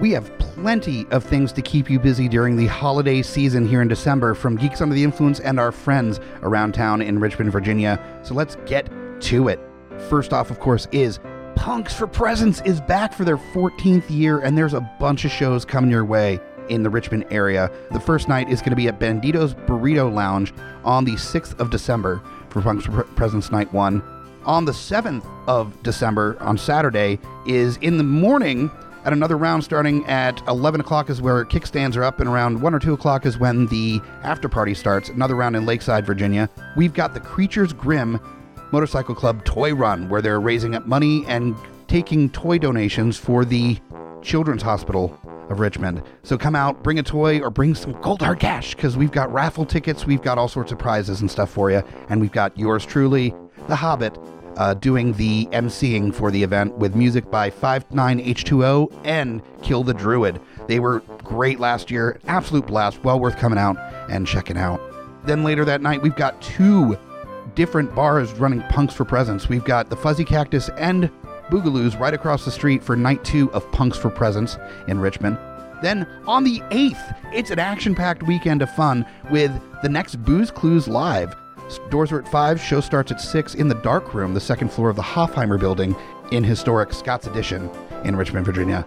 We have plenty of things to keep you busy during the holiday season here in December from Geeks Under the Influence and our friends around town in Richmond, Virginia. So let's get to it. First off, of course, is Punks for Presents is back for their 14th year, and there's a bunch of shows coming your way in the Richmond area. The first night is going to be at Bandito's Burrito Lounge on the 6th of December for Punks for Presents Night 1. On the 7th of December, on Saturday, is in the morning at another round starting at 11 o'clock is where kickstands are up, and around 1 or 2 o'clock is when the after party starts. Another round in Lakeside, Virginia. We've got the Creatures Grim Motorcycle Club Toy Run, where they're raising up money and taking toy donations for the Children's Hospital of Richmond. So come out, bring a toy, or bring some cold hard cash, because we've got raffle tickets, we've got all sorts of prizes and stuff for you, and we've got yours truly, The Hobbit, uh, doing the emceeing for the event with music by 59H2O and Kill the Druid. They were great last year, absolute blast, well worth coming out and checking out. Then later that night, we've got two different bars running punks for presents. We've got the Fuzzy Cactus and Boogaloo's right across the street for night two of Punks for Presents in Richmond. Then on the 8th, it's an action packed weekend of fun with the next Booze Clues Live. Doors are at 5, show starts at 6 in the dark room, the second floor of the Hofheimer building in historic Scott's Addition in Richmond, Virginia.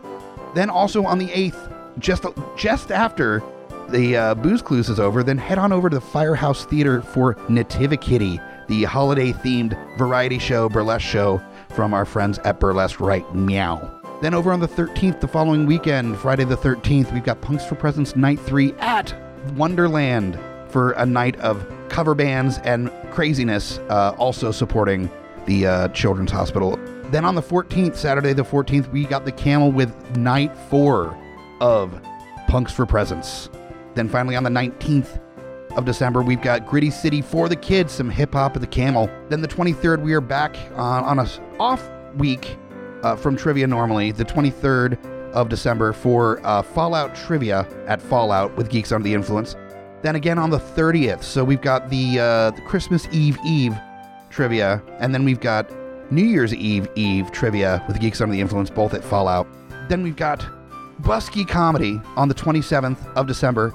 Then also on the 8th, just, just after the uh, Booze Clues is over, then head on over to the Firehouse Theater for Nativity, Kitty, the holiday themed variety show, burlesque show from our friends at Burlesque Right Meow. Then over on the 13th, the following weekend, Friday the 13th, we've got Punks for Presents Night 3 at Wonderland for a night of cover bands and craziness, uh, also supporting the uh, Children's Hospital. Then on the 14th, Saturday the 14th, we got the Camel with night 4 of Punks for Presents. Then finally on the 19th, of December, we've got Gritty City for the kids, some hip hop at the Camel. Then the 23rd, we are back on, on a off week uh, from trivia normally, the 23rd of December for uh, Fallout trivia at Fallout with Geeks Under the Influence. Then again on the 30th, so we've got the, uh, the Christmas Eve Eve trivia, and then we've got New Year's Eve Eve trivia with Geeks Under the Influence, both at Fallout. Then we've got Buskey Comedy on the 27th of December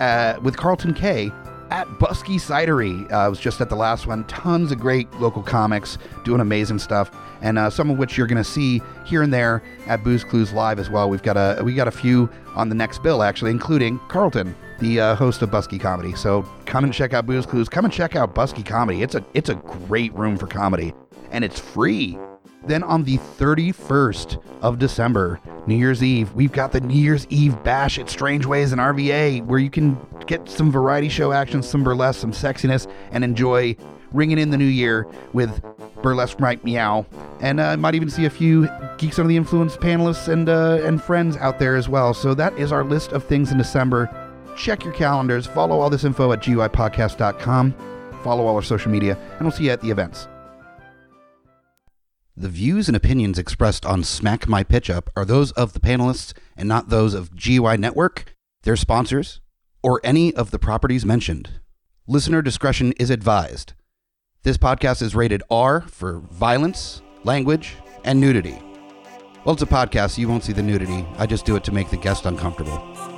uh, with Carlton K at Buskey Cidery. Uh, I was just at the last one. Tons of great local comics doing amazing stuff, and uh, some of which you're going to see here and there at Booze Clues Live as well. We've got a we got a few on the next bill actually, including Carlton, the uh, host of Buskey Comedy. So come and check out Booze Clues. Come and check out Buskey Comedy. It's a it's a great room for comedy, and it's free. Then on the 31st of December, New Year's Eve, we've got the New Year's Eve bash at Strangeways in RVA, where you can get some variety show action, some burlesque, some sexiness, and enjoy ringing in the new year with burlesque right meow. And uh, might even see a few Geeks Under the Influence panelists and uh, and friends out there as well. So that is our list of things in December. Check your calendars. Follow all this info at GUIPodcast.com. Follow all our social media, and we'll see you at the events. The views and opinions expressed on Smack My Pitch Up are those of the panelists and not those of GUI Network, their sponsors, or any of the properties mentioned. Listener discretion is advised. This podcast is rated R for violence, language, and nudity. Well, it's a podcast, so you won't see the nudity. I just do it to make the guest uncomfortable.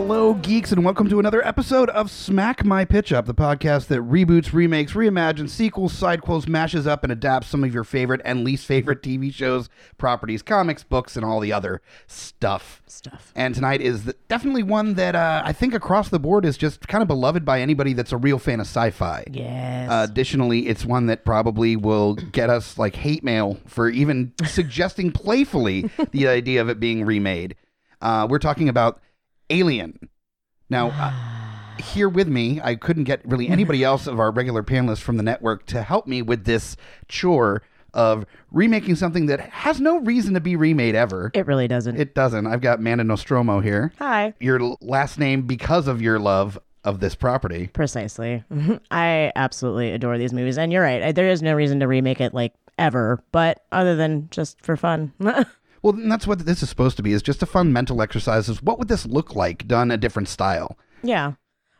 Hello, geeks, and welcome to another episode of Smack My Pitch Up, the podcast that reboots, remakes, reimagines, sequels, sidequels, mashes up, and adapts some of your favorite and least favorite TV shows, properties, comics, books, and all the other stuff. Stuff. And tonight is the, definitely one that uh, I think across the board is just kind of beloved by anybody that's a real fan of sci-fi. Yes. Uh, additionally, it's one that probably will get us like hate mail for even suggesting playfully the idea of it being remade. Uh, we're talking about Alien. Now, uh, here with me. I couldn't get really anybody else of our regular panelists from the network to help me with this chore of remaking something that has no reason to be remade ever. It really doesn't. It doesn't. I've got Manda Nostromo here. Hi. Your last name because of your love of this property. Precisely. I absolutely adore these movies. And you're right. There is no reason to remake it like ever, but other than just for fun. Well, that's what this is supposed to be. Is just a fun mental exercise. Is what would this look like done a different style? yeah.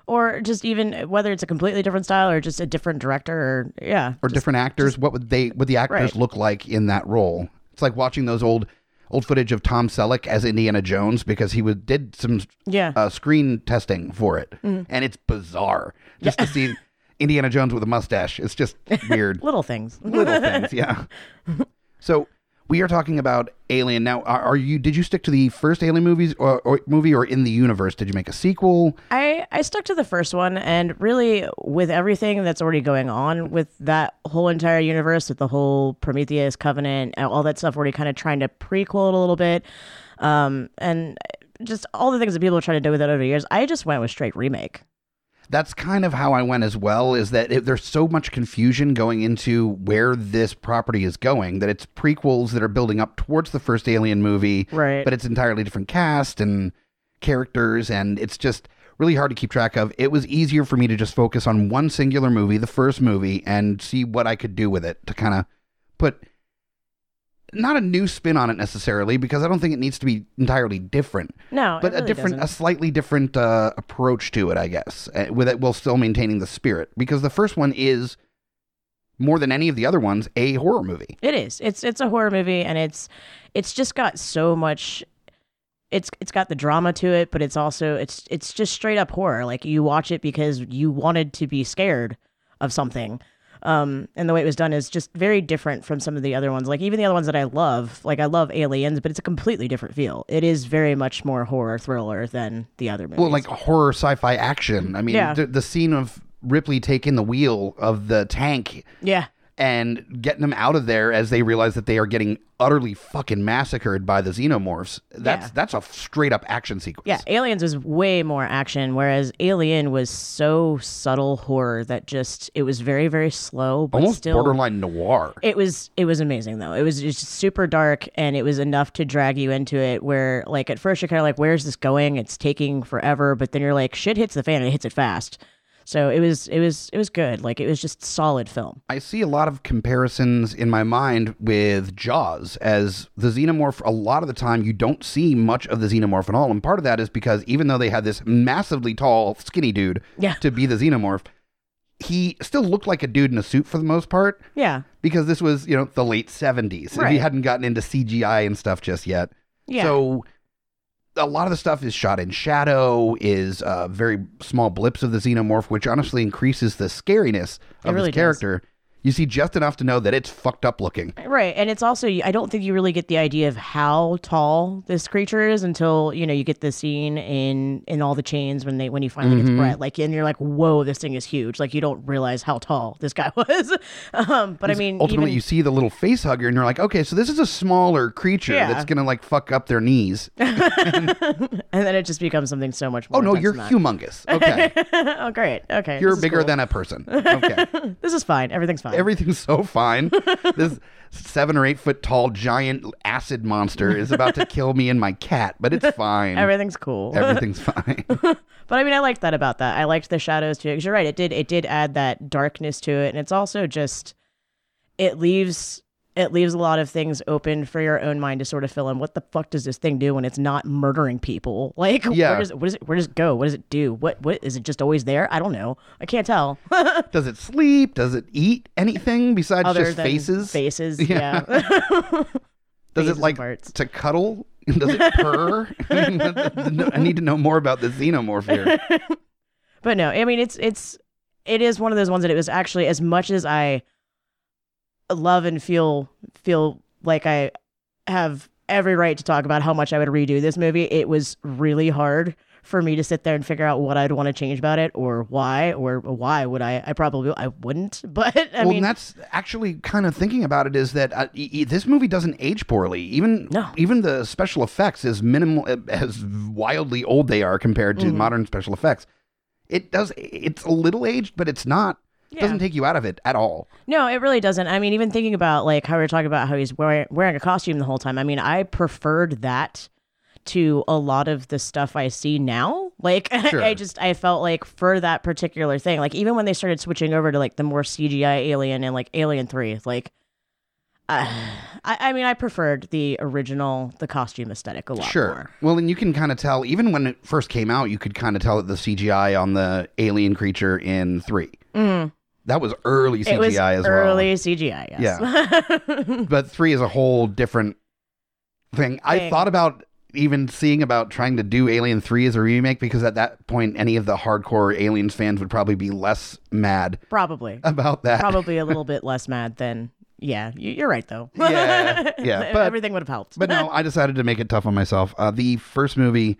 Or just even whether it's a completely different style or just a different director or, yeah. or different actors what would they would the actors Right. look like in that role it's like watching those old old footage of tom selleck as indiana jones because he would did some Yeah. uh, screen testing for it and it's bizarre just to see indiana jones with a mustache it's just weird Little things. little things yeah so we are talking about alien. Now are, are you did you stick to the first alien movies or, or movie or in the universe? Did you make a sequel? I, I stuck to the first one, and really, with everything that's already going on with that whole entire universe, with the whole Prometheus Covenant, all that stuff, already kind of trying to prequel it a little bit, um, and just all the things that people are trying to do with it over the years, I just went with straight remake. That's kind of how I went as well. Is that it, there's so much confusion going into where this property is going that it's prequels that are building up towards the first Alien movie, Right. But it's entirely different cast and characters, and it's just really hard to keep track of. It was easier for me to just focus on one singular movie, the first movie, and see what I could do with it to kind of put not a new spin on it necessarily because I don't think it needs to be entirely different No, but really a different, a doesn't. slightly different uh, approach to it, I guess, uh, with it while still maintaining the spirit. Because the first one is more than any of the other ones a horror movie. It is. It's it's a horror movie, and it's it's just got so much. It's it's got the drama to it, but it's also it's it's just straight up horror. Like you watch it because you wanted to be scared of something. Um, and the way it was done is just very different from some of the other ones. Like even the other ones that I love, like I love Aliens, but it's a completely different feel. It is very much more horror thriller than the other movies. Well, like horror, sci-fi, action. I mean, Yeah. the, the scene of Ripley taking the wheel of the tank yeah, and getting them out of there as they realize that they are getting utterly fucking massacred by the xenomorphs. That's Yeah. that's a straight up action sequence. Yeah, Aliens was way more action, whereas Alien was so subtle horror that just it was very very slow, but almost still borderline noir. It was it was amazing though. It was just super dark and it was enough to drag you into it. Where like at first you're kind of like, where's this going? It's taking forever, but then you're like, shit hits the fan and it hits it fast. So it was it was it was good. Like it was just solid film. I see a lot of comparisons in my mind with Jaws as the xenomorph. A lot of the time, you don't see much of the xenomorph at all, and part of that is because even though they had this massively tall, skinny dude Yeah. to be the xenomorph, he still looked like a dude in a suit for the most part Yeah, because this was you know the late seventies. He hadn't gotten into CGI and stuff just yet. yeah, So a lot of the stuff is shot in shadow, is uh, very small blips of the xenomorph, which honestly increases the scariness of really character. does. You see just enough to know that it's fucked up looking. right. And it's also I don't think you really get the idea of how tall this creature is until you know you get the scene in in all the chains when they when he finally Mm-hmm. gets Brett. Like and you're like, whoa, this thing is huge. Like you don't realize how tall this guy was. um, but I mean, Ultimately, even, you see the little face hugger, and you're like, okay, so this is a smaller creature Yeah. that's gonna like fuck up their knees. and then it just becomes something so much more. oh no, you're humongous. Okay, oh great. Okay. you're bigger cool. than a person. Okay, This is fine. Everything's fine. Everything's so fine. this seven or eight foot tall giant acid monster is about to kill me and my cat, but it's fine. Everything's cool. Everything's fine. But I mean, I liked that about that. I liked the shadows too, because you're right. It did. It did add that darkness to it, and it's also just it leaves it leaves a lot of things open for your own mind to sort of fill in. What the fuck does this thing do when it's not murdering people? Like, Yeah. where does it, where does it where does it go? What does it do? What what is it just always there? I don't know. I can't tell. Does it sleep? Does it eat anything besides Other just faces? faces. Yeah. Yeah. Does faces it like parts. to cuddle? Does it purr? I, mean, I need to know more about the xenomorph here. But no, I mean it's it's it is one of those ones that it was actually as much as I love and feel feel like I have every right to talk about how much I would redo this movie. It was really hard for me to sit there and figure out what I'd want to change about it or why or why would I I probably I wouldn't but I well, mean and that's actually kind of thinking about it is that uh, e- e- this movie doesn't age poorly. Even No. even the special effects, as minimal as wildly old they are compared to Mm-hmm. modern special effects, it does. It's a little aged, but it's not. It Yeah. doesn't take you out of it at all. No, it really doesn't. I mean, even thinking about like how we were talking about how he's wearing wearing a costume the whole time. I mean, I preferred that to a lot of the stuff I see now. Like Sure. I just I felt like for that particular thing, like even when they started switching over to like the more CGI Alien and like Alien Three, like. Uh, I, I mean, I preferred the original, the costume aesthetic a lot Sure. more. Well, and you can kind of tell, even when it first came out, you could kind of tell that the CGI on the alien creature in 3 That was early CGI. It was as early CGI, yes. well. But 3 is a whole different thing. I thought about even seeing about trying to do Alien 3 as a remake because at that point, any of the hardcore Aliens fans would probably be less mad Probably. about that. Probably a little bit less mad than. Yeah, you- you're right though. Yeah, yeah, but- everything would have helped. But no, I decided to make it tough on myself. Uh, the first movie,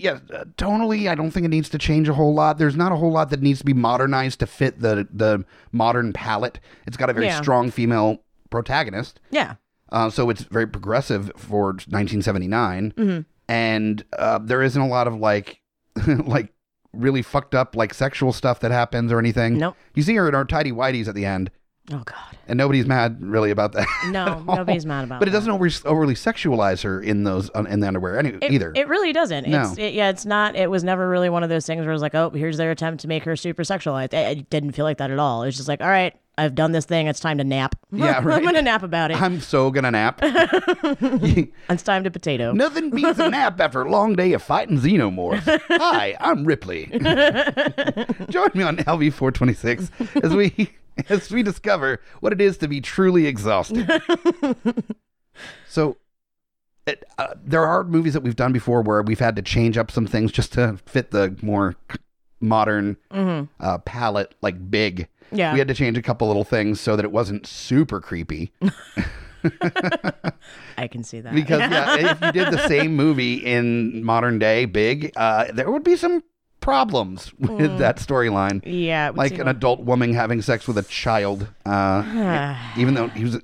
yeah, uh, tonally, I don't think it needs to change a whole lot. There's not a whole lot that needs to be modernized to fit the the modern palette. It's got a very Yeah. strong female protagonist, yeah, uh, so it's very progressive for 1979. Mhm. And uh, there isn't a lot of like, like really fucked up like sexual stuff that happens or anything. Nope. You see her in her tidy whities at the end, Oh God. and nobody's mad really about that. No, nobody's mad about. It. But it that. doesn't over, overly sexualize her in those in the underwear any, It, either. It really doesn't. No. It's it, yeah. It's not. It was never really one of those things where it was like, oh, here's their attempt to make her super sexualized. It, it didn't feel like that at all. It's just like, all right, I've done this thing. It's time to nap. Yeah, right. I'm gonna nap about it. I'm so gonna nap. it's time to potato. Nothing beats a nap after a long day of fighting xenomorphs. Hi, I'm Ripley. Join me on LV426 as we as we discover what it is to be truly exhausted. so. It, uh, there are movies that we've done before where we've had to change up some things just to fit the more modern uh, palette, like big. Mm-hmm. Yeah. We had to change a couple little things so that it wasn't super creepy. I can see that. Because yeah, if you did the same movie in modern day, big, uh, there would be some problems with Mm. that storyline. yeah. Like an adult woman having sex with a child, uh, even though he was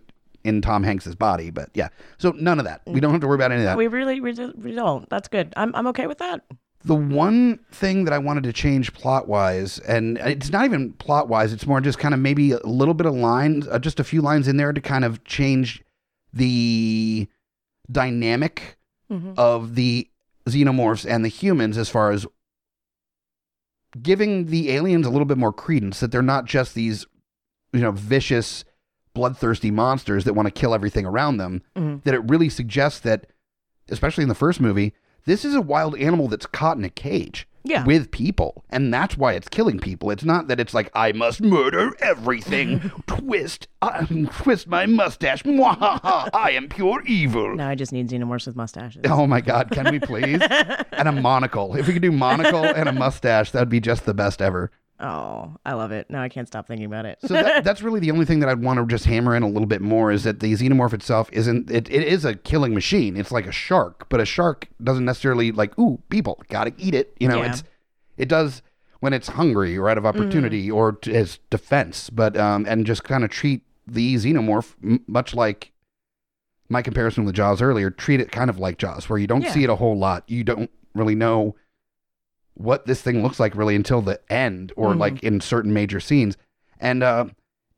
in Tom Hanks's body. But yeah, so none of that. We don't have to worry about any of that. we really, we, we don't. That's good. I'm, I'm okay with that. The one thing that I wanted to change plot wise, and it's not even plot wise, it's more just kind of maybe a little bit of lines, uh, just a few lines in there to kind of change the dynamic Mhm. of the xenomorphs and the humans as far as giving the aliens a little bit more credence that they're not just these, you know, vicious, bloodthirsty monsters that want to kill everything around them. Mhm. That it really suggests that, especially in the first movie, this is a wild animal that's caught in a cage Yeah. with people, and that's why it's killing people. It's not that it's like I must murder everything, twist, um, twist my mustache, Mwahaha, I am pure evil. Now I just need xenomorphs with mustaches. Oh my God, can we please? and a monocle. If we could do monocle and a mustache, that'd be just the best ever. Oh, I love it. Now I can't stop thinking about it. So that, that's really the only thing that I'd want to just hammer in a little bit more is that the xenomorph itself isn't, it, it is a killing machine. It's like a shark, but a shark doesn't necessarily like, ooh, people, gotta eat it. You know, Yeah. it's, it does when it's hungry or out of opportunity or t- as defense, but, um, and just kind of treat the xenomorph m- much like my comparison with Jaws earlier, treat it kind of like Jaws, where you don't Yeah. see it a whole lot. You don't really know what this thing looks like really until the end or Mhm. like in certain major scenes. And uh,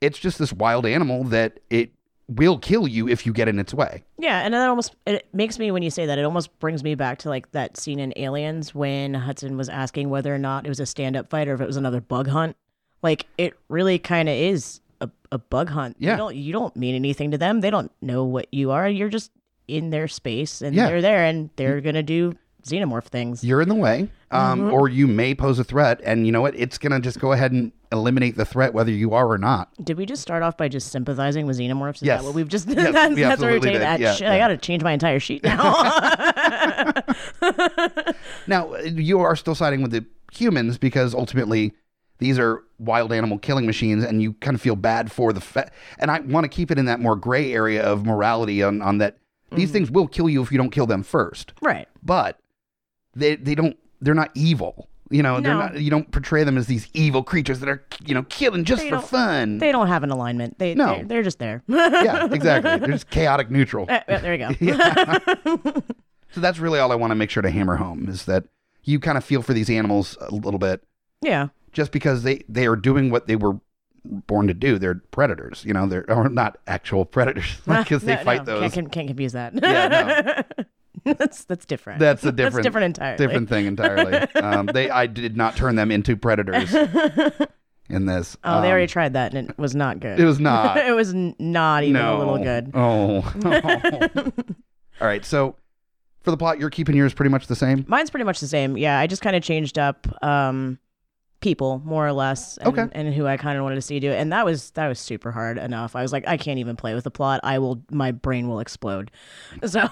it's just this wild animal that it will kill you if you get in its way. Yeah, and that almost it makes me when you say that it almost brings me back to like that scene in Aliens when Hudson was asking whether or not it was a stand-up fight or if it was another bug hunt. Like it really kind of is a, a bug hunt. Yeah. You don't you don't mean anything to them. They don't know what you are. You're just in their space and Yeah. they're there and they're going to do xenomorph things. You're in the way, um, Mhm. or you may pose a threat, and you know what? It's gonna just go ahead and eliminate the threat whether you are or not. Did we just start off by just sympathizing with xenomorphs? Is Yes. that what we've just Yes, that's, we that's we're absolutely that Yeah, shit. I got to change my entire sheet now. Now you are still siding with the humans because ultimately these are wild animal killing machines, and you kind of feel bad for the. Fa- and I want to keep it in that more gray area of morality on on that. These things will kill you if you don't kill them first. right. but they they don't they're not evil. You know, they're not. You don't portray them as these evil creatures that are you know killing just They for fun. They don't have an alignment. They No. they're, they're just there. yeah, exactly. They're just chaotic neutral. Uh, uh, there we go. So that's really all I want to make sure to hammer home is that you kind of feel for these animals a little bit Yeah. just because they they are doing what they were born to do. They're predators, you know. They're or not actual predators because they No, fight no, those. Can't, can't confuse that. Yeah, that's that's different. That's a different That's different entirely. different thing entirely. um, they I did not turn them into predators in this. Oh, they Um, already tried that and it was not good. It was not. it was not even no. a little good. Oh. All right. So for the plot, you're keeping yours pretty much the same. Mine's pretty much the same. Yeah, I just kind of changed up um people more or less and, Okay. and who I kind of wanted to see do it. And that was that was super hard enough. I was like I can't even play with the plot. I will my brain will explode. So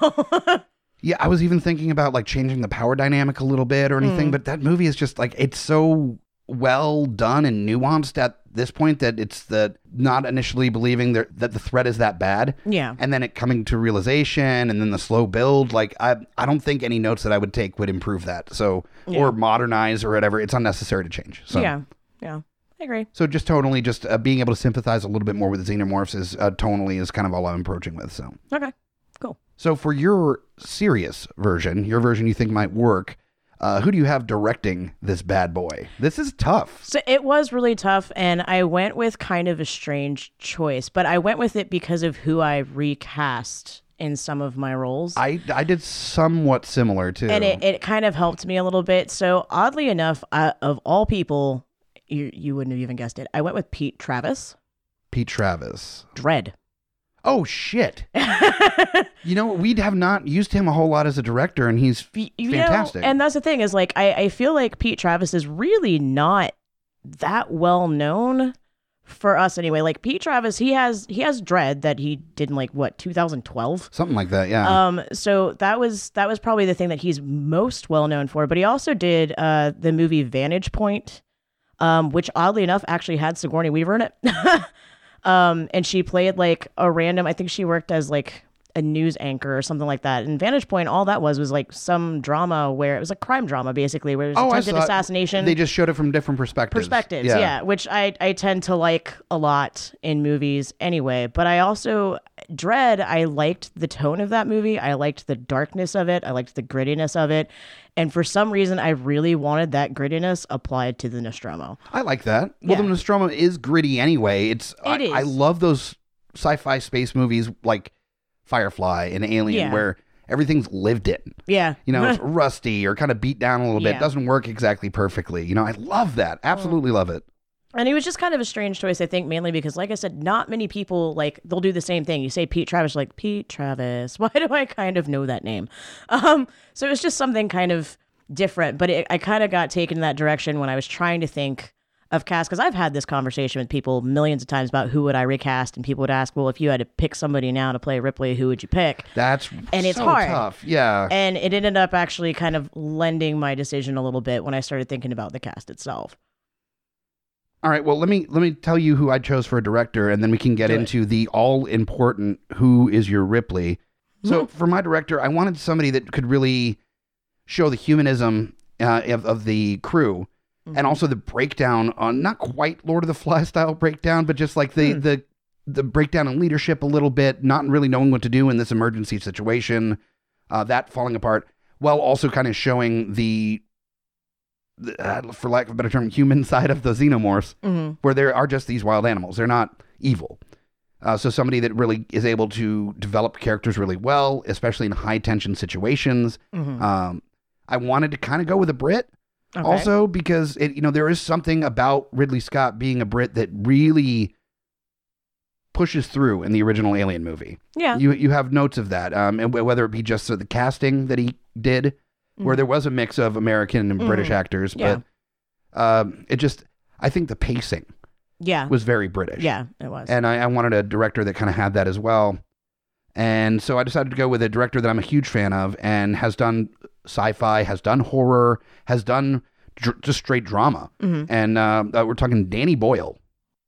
Yeah, I was even thinking about like changing the power dynamic a little bit or anything, but that movie is just like it's so well done and nuanced at this point that it's the not initially believing that that the threat is that bad yeah. and then it coming to realization and then the slow build like I I don't think any notes that I would take would improve that. So Yeah. or modernize or whatever, it's unnecessary to change. So Yeah. Yeah. I agree. So just tonally, just uh, being able to sympathize a little bit more with the xenomorphs is uh, tonally is kind of all I'm approaching with. So, Okay. So for your serious version, your version you think might work, uh, who do you have directing this bad boy? This is tough. So it was really tough, and I went with kind of a strange choice, but I went with it because of who I recast in some of my roles. I I did somewhat similar too. and it, it kind of helped me a little bit. So oddly enough, uh, of all people, you you wouldn't have even guessed it. I went with Pete Travis. Pete Travis. Dredd. Oh shit! You know we'd have not used him a whole lot as a director, and he's you know, fantastic. and that's the thing is like I, I feel like Pete Travis is really not that well known for us anyway. Like Pete Travis, he has he has Dredd that he did in like what 2012. Something like that, yeah. Um, so that was that was probably the thing that he's most well known for. But he also did uh the movie Vantage Point, um, which oddly enough actually had Sigourney Weaver in it. um, and she played like a random. I think she worked as like a news anchor or something like that. And Vantage Point, all that was was like some drama where it was a crime drama basically, where there's Oh, I attempted assassination they just showed it from different perspectives. perspectives yeah. which i i tend to like a lot in movies anyway but i also Dredd i liked the tone of that movie i liked the darkness of it i liked the grittiness of it and for some reason i really wanted that grittiness applied to the nostromo I like that. Well, the Yeah. Nostromo is gritty anyway. It's I, It I is. love those sci-fi space movies like Firefly and Alien Yeah. where everything's lived in. yeah You know, it's rusty or kind of beat down a little bit. Yeah. Doesn't work exactly perfectly. You know, I love that. Absolutely love it. And it was just kind of a strange choice, I think, mainly because, like I said, not many people like they'll do the same thing. You say Pete Travis, like Pete Travis. Why do I kind of know that name? Um, so it was just something kind of different. But it, I kind of got taken in that direction when I was trying to think of cast because I've had this conversation with people millions of times about who would I recast, and people would ask, well, if you had to pick somebody now to play Ripley, who would you pick? That's And it's so hard. tough. Yeah. And it ended up actually kind of lending my decision a little bit when I started thinking about the cast itself. All right. Well, let me let me tell you who I chose for a director, and then we can get Do it. into the all important who is your Ripley. So Mm-hmm. for my director, I wanted somebody that could really show the humanism uh, of, of the crew, Mm-hmm. and also the breakdown on not quite Lord of the Fly style breakdown, but just like the Hmm. the the breakdown in leadership a little bit, not really knowing what to do in this emergency situation, uh, that falling apart, while also kind of showing the, the uh, for lack of a better term, human side of the xenomorphs hmm where there are just these wild animals. They're not evil. Uh, so somebody that really is able to develop characters really well, especially in high tension situations. hmm Um, I wanted to kind of go with a Brit Okay. also because it, you know, there is something about Ridley Scott being a Brit that really pushes through in the original Alien movie. yeah. You you have notes of that, um, and wh- whether it be just the casting that he did, where Mhm. there was a mix of American and British Mhm. actors, Yeah. but um, it just I think the pacing Yeah. was very British. Yeah, it was. And I, I wanted a director that kind of had that as well. And so I decided to go with a director that I'm a huge fan of and has done sci fi, has done horror, has done dr- just straight drama. Mhm. And uh, uh, we're talking Danny Boyle.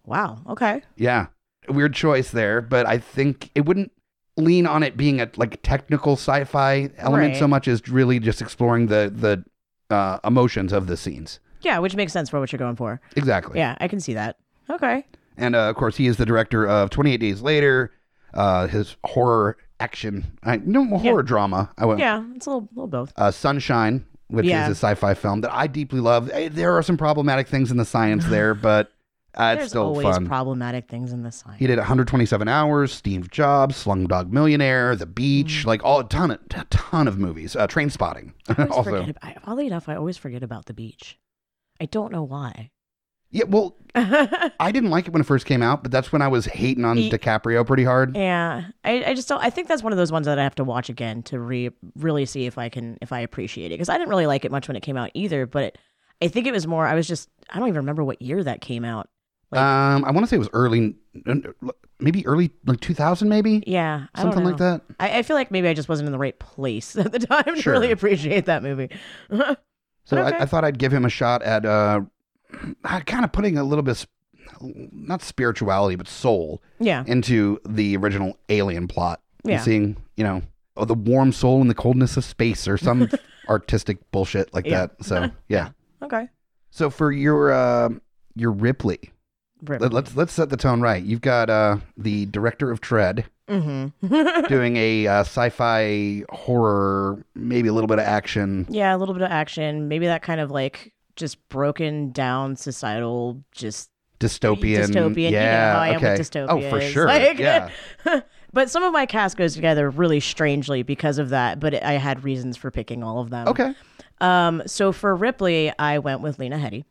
Wow. Okay. Yeah. Weird choice there, but I think it wouldn't lean on it being a like technical sci fi element so much as really just exploring the, the uh, emotions of the scenes. Yeah, which makes sense for what you're going for. Exactly. Yeah, I can see that. Okay. And uh, of course, he is the director of 28 Days Later, uh, his horror action, I, no horror drama. I went, Yeah, it's a little, little both. uh, Sunshine, which Yeah. is a sci-fi film that I deeply love. Eh, There are some problematic things in the science there, but uh, it's There's still always fun. problematic things in the science. he did 127 hours, Steve Jobs, Slumdog Millionaire, The Beach, like all a ton of a ton of movies. Uh, Trainspotting, also. forget I, oddly enough, I always forget about the beach. I don't know why. Yeah, well, I didn't like it when it first came out, but that's when I was hating on Ye- DiCaprio pretty hard. Yeah, I, I just don't. I think that's one of those ones that I have to watch again to re really see if I can if I appreciate it because I didn't really like it much when it came out either. But it, I think it was more. I was just I don't even remember what year that came out. Like- um, I want to say it was early, maybe early like 2000, maybe Yeah, something like that. I, I feel like maybe I just wasn't in the right place at the time to really appreciate that movie. So Okay. I, I thought I'd give him a shot at uh, kind of putting a little bit, not spirituality, but soul yeah, into the original Alien plot. And Yeah. seeing, you know, oh, the warm soul in the coldness of space or some artistic bullshit like Yeah. that. So yeah. okay. So for your uh, your Ripley, Rip. let, let's let's set the tone right. You've got uh, the director of Dredd Mm-hmm. doing a uh, sci-fi horror, maybe a little bit of action. yeah, a little bit of action, maybe that kind of like just broken down societal, just Dystopian. dystopian. Yeah. you know how I am okay. with dystopia. Oh, for sure. Like- yeah. but some of my cast goes together really strangely because of that. But I had reasons for picking all of them. Okay. Um. So for Ripley, I went with Lena Headey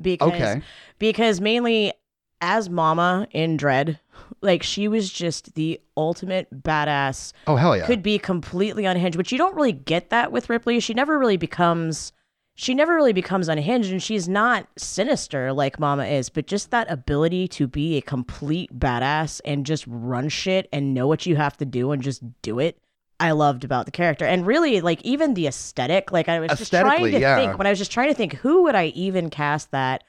because Okay. because mainly as Mama in Dredd, like she was just the ultimate badass Oh hell yeah. could be completely unhinged, which you don't really get that with Ripley. She never really becomes she never really becomes unhinged and she's not sinister like Mama is, but just that ability to be a complete badass and just run shit and know what you have to do and just do it. I loved about the character. And really like even the aesthetic, like I was just trying to yeah. think when I was just trying to think who would I even cast that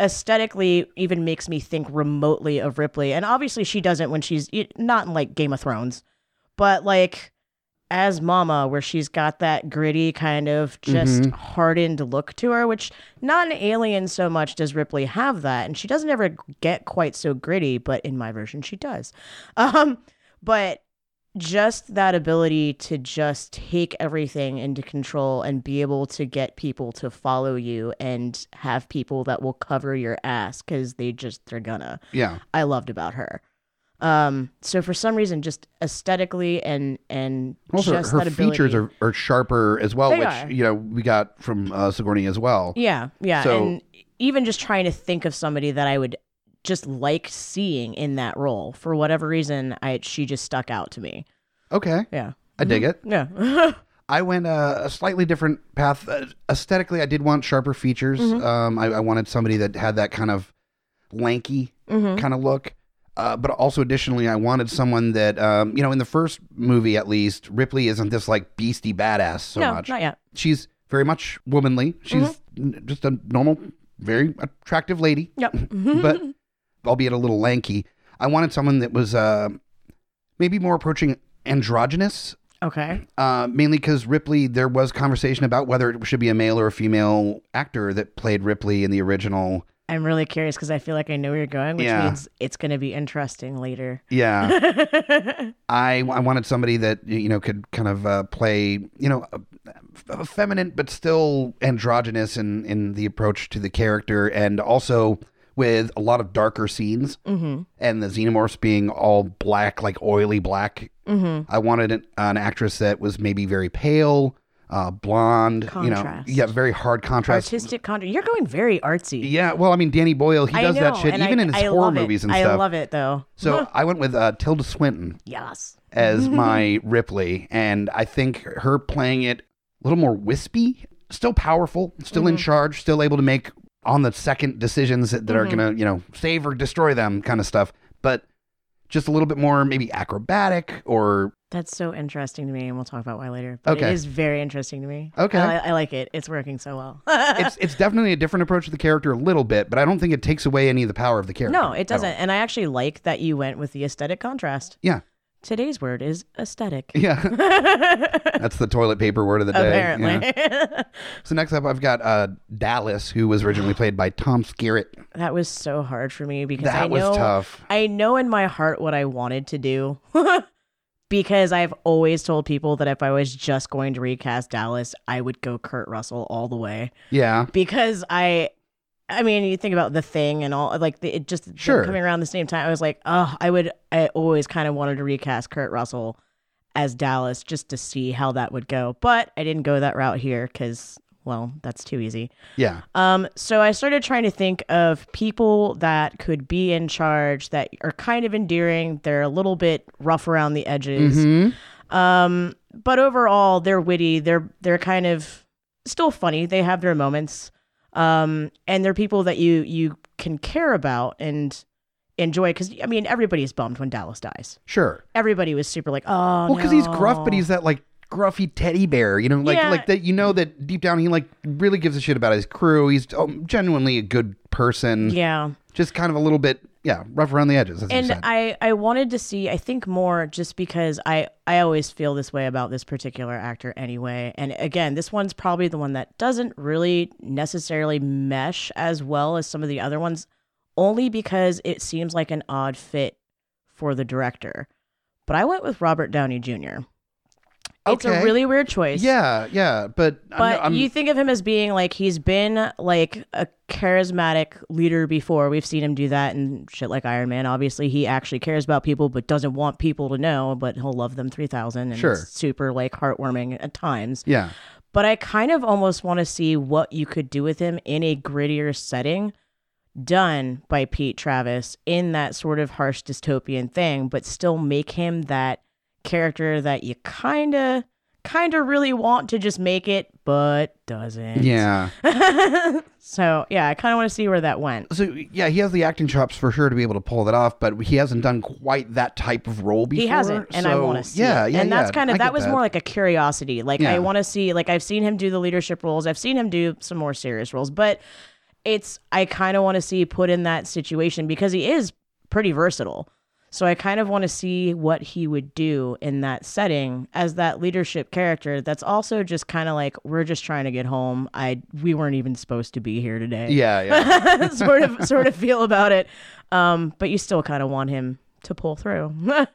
aesthetically even makes me think remotely of Ripley. And obviously she doesn't when she's not in like Game of Thrones, but like as Mama, where she's got that gritty kind of just Mhm. hardened look to her, which not an Alien so much does Ripley have that, and she doesn't ever get quite so gritty, but in my version she does. Um, but just that ability to just take everything into control and be able to get people to follow you and have people that will cover your ass because they just they're gonna yeah. i loved about her um so for some reason just aesthetically and and Also, just her that ability features are, are sharper as well, They which are. you know we got from uh, Sigourney as well. yeah yeah So- and even just trying to think of somebody that i would just like seeing in that role for whatever reason i she just stuck out to me Okay, yeah I dig it. yeah I went uh, a slightly different path. Uh, aesthetically, I did want sharper features. Mm-hmm. Um, I, I wanted somebody that had that kind of lanky Mhm. kind of look. Uh, but also, additionally, I wanted someone that, um, you know, in the first movie at least, Ripley isn't this like beastie badass so no much. not yet She's very much womanly. She's Mm-hmm. n- just a normal, very attractive lady. yep but albeit a little lanky. I wanted someone that was uh, maybe more approaching androgynous, okay uh, mainly because Ripley, there was conversation about whether it should be a male or a female actor that played Ripley in the original. I'm really curious because i feel like i know where you're going which Yeah. means it's going to be interesting later. Yeah, I, I wanted somebody that you know could kind of uh, play you know a, a feminine but still androgynous in in the approach to the character, and also with a lot of darker scenes, mm-hmm. and the xenomorphs being all black, like oily black. Mm-hmm. I wanted an, an actress that was maybe very pale, uh, blonde, you know, yeah, very hard contrast. artistic content you're going very artsy Yeah, well, I mean, Danny Boyle, he I does that shit even I- in his I horror movies and stuff. I love it though. So I went with uh, Tilda Swinton yes. as my Ripley, and I think her playing it a little more wispy, still powerful, still Mm-hmm. in charge, still able to make on the second decisions that, that are Mm-hmm. gonna, you know, save or destroy them kind of stuff, but just a little bit more maybe acrobatic or That's so interesting to me, and we'll talk about why later. But Okay. it is very interesting to me. Okay. I, I like it. It's working so well. it's it's definitely a different approach to the character a little bit, but I don't think it takes away any of the power of the character. no, it doesn't. And I actually like that you went with the aesthetic contrast. Yeah. Today's word is aesthetic. Yeah, that's the toilet paper word of the day. Apparently. yeah. So next up, I've got uh, Dallas, who was originally played by Tom Skerritt. that was so hard for me because That I was know tough. I know in my heart what I wanted to do because I've always told people that if I was just going to recast Dallas, I would go Kurt Russell all the way Yeah. because I. I mean, you think about the thing and all, like the, it just Sure. coming around the same time. I was like, oh, I would. I always kind of wanted to recast Kurt Russell as Dallas just to see how that would go, but I didn't go that route here because, well, that's too easy. Yeah. Um, so I started trying to think of people that could be in charge that are kind of endearing. They're a little bit rough around the edges. Mm-hmm. Um, but overall they're witty. They're they're kind of still funny. They have their moments. Um, and they're people that you you can care about and enjoy because I mean everybody's bummed when Dallas dies. Sure. Everybody was super like, oh, Well, because he's gruff, but he's that like gruffy teddy bear, you know, like Yeah. like that. You know that deep down he like really gives a shit about his crew. He's um, genuinely a good person. yeah. Just kind of a little bit, yeah, rough around the edges, and. I, I wanted to see i think more just because i i always feel this way about this particular actor anyway and again this one's probably the one that doesn't really necessarily mesh as well as some of the other ones only because it seems like an odd fit for the director but i went with robert downey jr it's Okay. a really weird choice yeah, yeah, but I'm- but I'm, you think of him as being like he's been like a charismatic leader before. We've seen him do that and shit like Iron Man. Obviously, he actually cares about people, but doesn't want people to know. But he'll love them three thousand, and Sure. it's super like heartwarming at times. yeah, But I kind of almost want to see what you could do with him in a grittier setting, done by Pete Travis in that sort of harsh dystopian thing, but still make him that character that you kind of kind of really want to just make it but doesn't yeah. so yeah i kind of want to see where that went So yeah, he has the acting chops for sure to be able to pull that off, but he hasn't done quite that type of role before. he hasn't and i want to see yeah, it. Yeah, and that's yeah, kind of that was more like a curiosity like Yeah. i want to see like i've seen him do the leadership roles i've seen him do some more serious roles but it's i kind of want to see put in that situation because he is pretty versatile so i kind of want to see what he would do in that setting as that leadership character that's also just kind of like we're just trying to get home i we weren't even supposed to be here today Yeah, yeah. sort of sort of feel about it. Um, but you still kind of want him to pull through.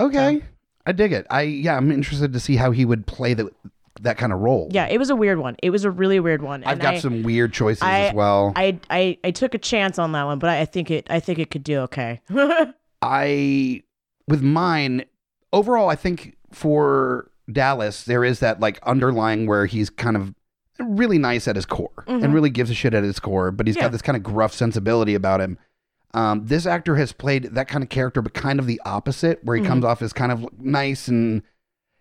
Okay, I dig it. I yeah, I'm interested to see how he would play the that kind of role. yeah, it was a weird one. It was a really weird one. I've and got I, some weird choices I- as well. I, I I took a chance on that one, but I, I think it I think it could do okay. I with mine overall, I think for Dallas there is that like underlying where he's kind of really nice at his core Mhm. and really gives a shit at his core, but he's Yeah. got this kind of gruff sensibility about him. Um, this actor has played that kind of character, but kind of the opposite, where he Mhm. comes off as kind of nice and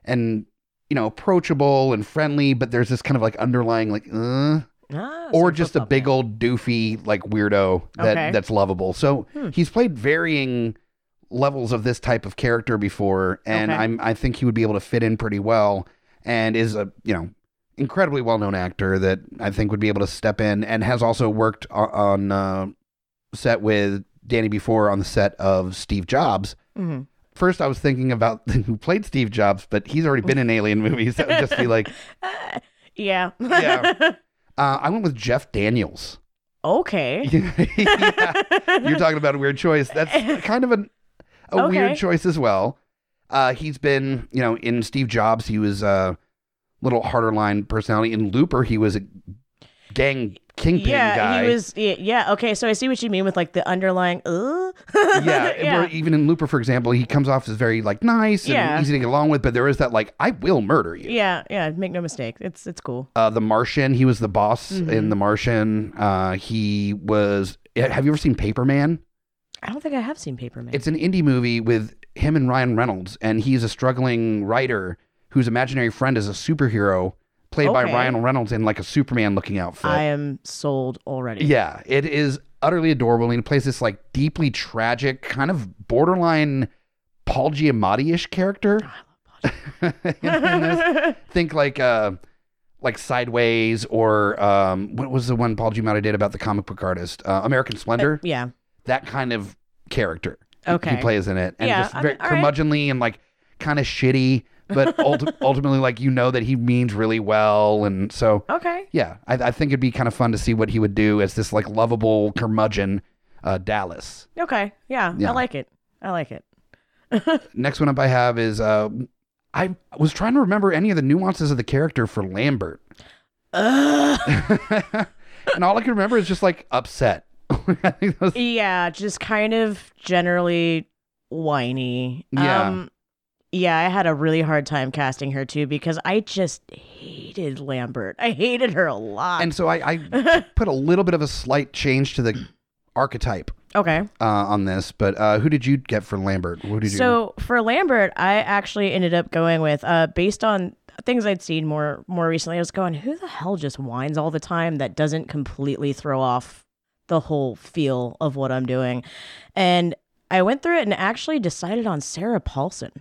and you know approachable and friendly, but there's this kind of like underlying like uh, Ah, or just a big old doofy like weirdo that Okay. that's lovable. So Hmm. he's played varying levels of this type of character before, and Okay. I'm I think he would be able to fit in pretty well, and is a you know incredibly well known actor that I think would be able to step in, and has also worked o- on uh, set with Danny before on the set of Steve Jobs. Mhm. First, I was thinking about who played Steve Jobs, but he's already been in alien movies. That would just be like, Ah, yeah. Yeah. uh, I went with Jeff Daniels. okay. yeah. You're talking about a weird choice. That's kind of a, a Okay. weird choice as well. Uh, he's been, you know, in Steve Jobs, he was a little harder line personality. In Looper, he was a gang kingpin yeah, guy. he was. Yeah, okay. So I see what you mean with like the underlying. Uh? yeah, yeah. Even in Looper, for example, he comes off as very like nice and Yeah. easy to get along with, but there is that like I will murder you. yeah, yeah. Make no mistake. It's it's cool. Uh, the Martian, he was the boss Mm-hmm. in The Martian. Uh, he was. Have you ever seen Paper Man? I don't think I have seen Paper Man. It's an indie movie with him and Ryan Reynolds, and he's a struggling writer whose imaginary friend is a superhero played by Okay. Ryan Reynolds in like a Superman looking outfit. I am sold already. yeah, it is utterly adorable. And he plays this like deeply tragic, kind of borderline Paul Giamatti ish character. In this. Think like uh like Sideways or um what was the one Paul Giamatti did about the comic book artist? Uh, American Splendor. yeah. That kind of character. he- Okay. He plays in it. And Yeah, just I very mean, all right. curmudgeonly and like kind of shitty, but ulti- ultimately, like, you know that he means really well. And so, Okay. yeah, I, I think it'd be kind of fun to see what he would do as this like lovable curmudgeon uh, Dallas. Okay. Yeah, Yeah. I like it. I like it. Next one up I have is uh, I was trying to remember any of the nuances of the character for Lambert. Ugh. and all I can remember is just like upset. I think that was- yeah, just kind of generally whiny. Yeah. Um, yeah, I had a really hard time casting her too because I just hated Lambert. I hated her a lot. and so I, I put a little bit of a slight change to the archetype okay. uh, on this, but uh, who did you get for Lambert? What did you? So for Lambert, I actually ended up going with uh based on things I'd seen more more recently. I was going, who the hell just whines all the time that doesn't completely throw off the whole feel of what I'm doing? And I went through it and actually decided on Sarah Paulson,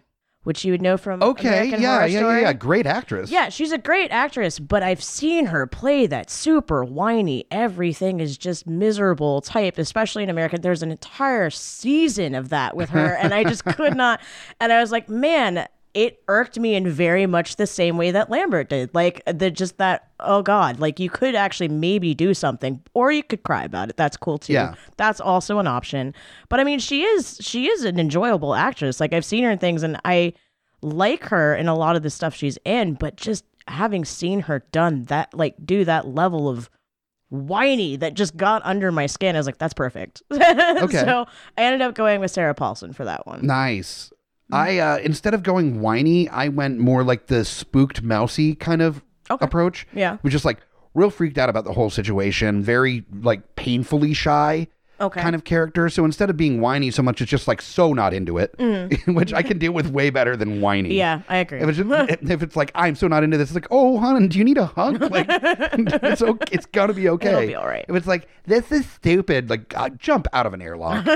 which you would know from okay, American yeah, Horror yeah, yeah, Story. yeah, great actress. Yeah, she's a great actress, but I've seen her play that super whiny, everything is just miserable type, especially in America. There's an entire season of that with her, and I just could not. And I was like, man, it irked me in very much the same way that Lambert did. Like, the just that, oh God, like you could actually maybe do something, or you could cry about it. That's cool too. Yeah. That's also an option. But I mean, she is she is an enjoyable actress. Like I've seen her in things, and I like her in a lot of the stuff she's in, but just having seen her done that, like do that level of whiny that just got under my skin, I was like, that's perfect. Okay. so I ended up going with Sarah Paulson for that one. Nice. I uh, instead of going whiny, I went more like the spooked mousy kind of Okay. approach. Yeah. was just like real freaked out about the whole situation, very like painfully shy Okay. kind of character. So instead of being whiny so much, it's just like so not into it, which I can deal with way better than whiny. Mm. yeah, I agree. If it's, just, if it's like I'm so not into this, it's like, oh, hon, do you need a hug? Like, it's okay. It's gonna be okay. It'll be all right. If it's like this is stupid, like uh, jump out of an airlock.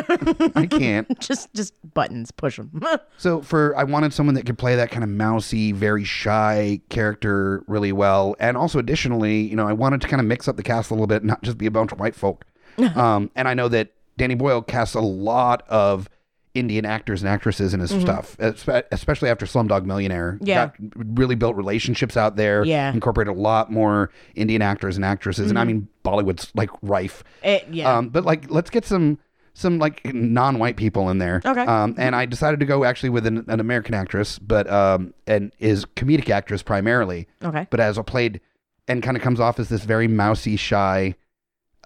I can't. just just buttons, push them. So for I wanted someone that could play that kind of mousy, very shy character really well, and also additionally, you know, I wanted to kind of mix up the cast a little bit, not just be a bunch of white folk. um, and I know that Danny Boyle casts a lot of Indian actors and actresses in his stuff, especially after Slumdog Millionaire. Mm-hmm. Yeah. Got- really built relationships out there. Yeah. incorporated a lot more Indian actors and actresses, and I mean Bollywood's like rife. It, yeah. Um, but like, let's get some some like non-white people in there. Okay. Um, and I decided to go actually with an, an American actress, but um, and is comedic actress primarily, okay. but as a played and kind of comes off as this very mousy, shy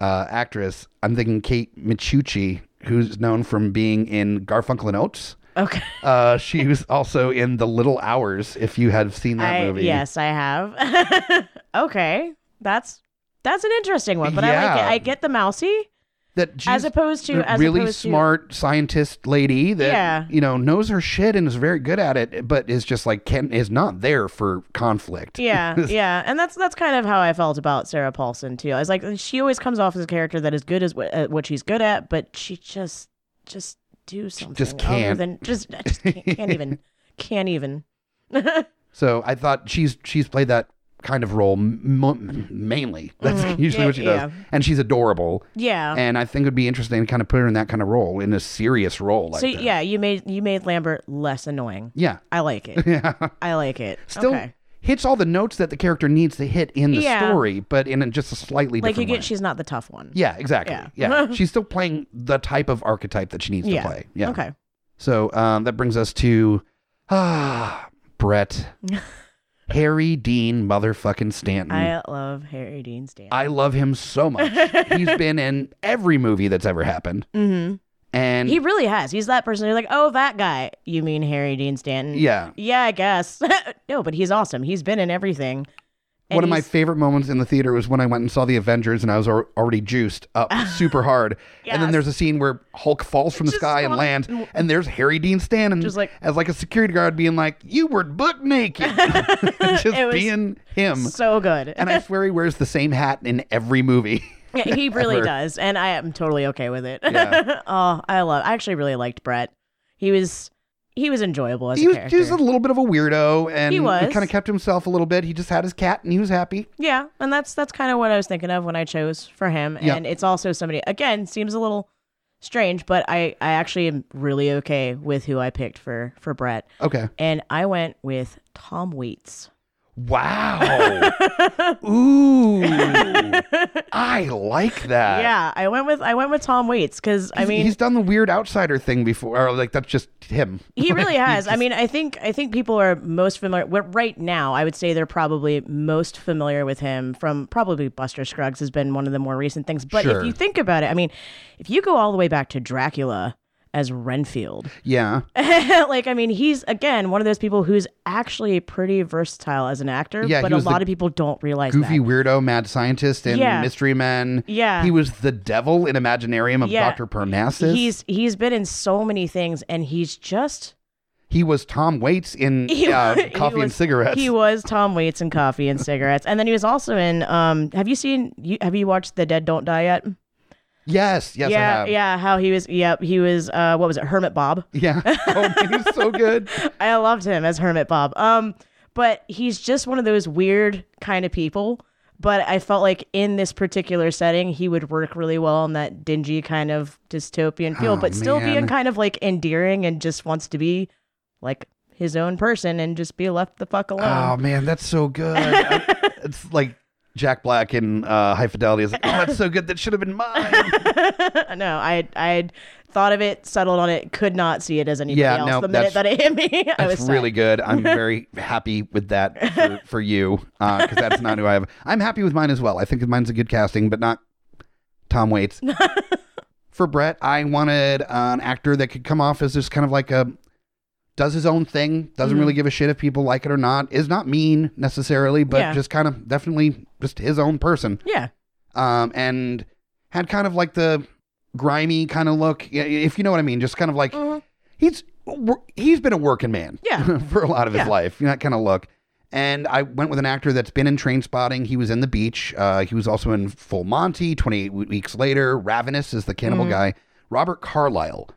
uh, actress. I'm thinking Kate Micucci, who's known from being in Garfunkel and Oates. Okay. Uh, she was also in The Little Hours. If you have seen that I, movie, yes, I have. okay. That's that's an interesting one, but I like it. I get the mousy that she's as opposed to a as really opposed to- smart scientist lady that Yeah. you know knows her shit and is very good at it, but is just like can is not there for conflict. Yeah, yeah, and that's that's kind of how I felt about Sarah Paulson too. I was like, she always comes off as a character that is good as what, at uh, what she's good at, but she just just do something. just other can't. than just just can't, can't even can't even. So I thought she's she's played that kind of role m- m- mainly. That's usually Mm-hmm. Yeah, what she does, yeah. and she's adorable. yeah. And I think it'd be interesting to kind of put her in that kind of role, in a serious role like so that. yeah, you made you made Lambert less annoying. yeah, I like it. yeah. I like it. Still okay. hits all the notes that the character needs to hit in the Yeah. story, but in a, just a slightly Like you get, way. she's not the tough one. Yeah, exactly. Yeah. She's still playing the type of archetype that she needs to play. Yeah. Okay. So um, that brings us to ah, Brett. Harry Dean motherfucking Stanton. I, love Harry Dean Stanton. I love him so much. He's been in every movie that's ever happened. mm-hmm. And He really has. He's that person. You're like, oh, that guy. You mean Harry Dean Stanton? yeah. Yeah, I guess. no, but he's awesome. He's been in everything. And One of my favorite moments in the theater was when I went and saw the Avengers and I was al- already juiced up super hard. And then there's a scene where Hulk falls from the Just sky and lands, and there's Harry Dean Stanton Just like- as like a security guard being like, "You were butt naked," just was being him. so good. and I swear he wears the same hat in every movie. Yeah, he really ever. does, and I am totally okay with it. Yeah. oh, I love. I actually really liked Brett. He was he was enjoyable as he a was character. just a little bit of a weirdo, and He was. kind of kept himself a little bit. He just had his cat, and he was happy. yeah, and that's that's kind of what I was thinking of when I chose for him. Yeah. And it's also somebody again seems a little strange, but I I actually am really okay with who I picked for for Brett, Okay. and I went with Tom Waits. Wow. Ooh. I like that. yeah, I went with I went with Tom Waits because I mean he's done the weird outsider thing before. Or like that's just him. He really has. I mean, I think I think people are most familiar right now. I would say they're probably most familiar with him from probably Buster Scruggs has been one of the more recent things. But Sure. if you think about it, I mean, if you go all the way back to Dracula as Renfield, yeah. like I mean, he's again one of those people who's actually pretty versatile as an actor. Yeah, but a lot of people don't realize Goofy that. weirdo mad scientist and Yeah. Mystery Men. Yeah. He was the devil in Imaginarium of Yeah. Dr. Parnassus. He's he's been in so many things, and he's just he was Tom Waits in He uh, Coffee and Cigarettes. He was Tom Waits in Coffee and Cigarettes, and then he was also in. Um, have you seen? You, have you watched The Dead Don't Die Yet? Yes, yes, I yeah, have. yeah. How he was? Yep, he was. Uh, what was it? Hermit Bob. Yeah. Oh, he's so good. I loved him as Hermit Bob. Um, but he's just one of those weird kind of people. But I felt like in this particular setting, he would work really well in that dingy kind of dystopian feel, Oh, but still man. being kind of like endearing and just wants to be like his own person and just be left the fuck alone. Oh man, that's so good. I- it's like Jack Black in uh, High Fidelity is like, oh, that's so good. That should have been mine. no, I I thought of it, settled on it, could not see it as anybody Yeah, else. no, the minute that it hit me, I was That's sad. really good. I'm very happy with that for, for you because that's not who I have. I'm happy with mine as well. I think mine's a good casting, but not Tom Waits. for Brett, I wanted an actor that could come off as just kind of like a does his own thing, doesn't Mm-hmm. really give a shit if people like it or not, is not mean necessarily, but Yeah. just kind of definitely just his own person. Yeah, um, and had kind of like the grimy kind of look, if you know what I mean. Just kind of like he's he's been a working man, Yeah. for a lot of his Yeah. life. That kind of look. And I went with an actor that's been in Trainspotting. He was in The Beach. Uh, he was also in Full Monty. Twenty Eight Weeks Later, Ravenous is the cannibal Mm-hmm. guy. Robert Carlyle.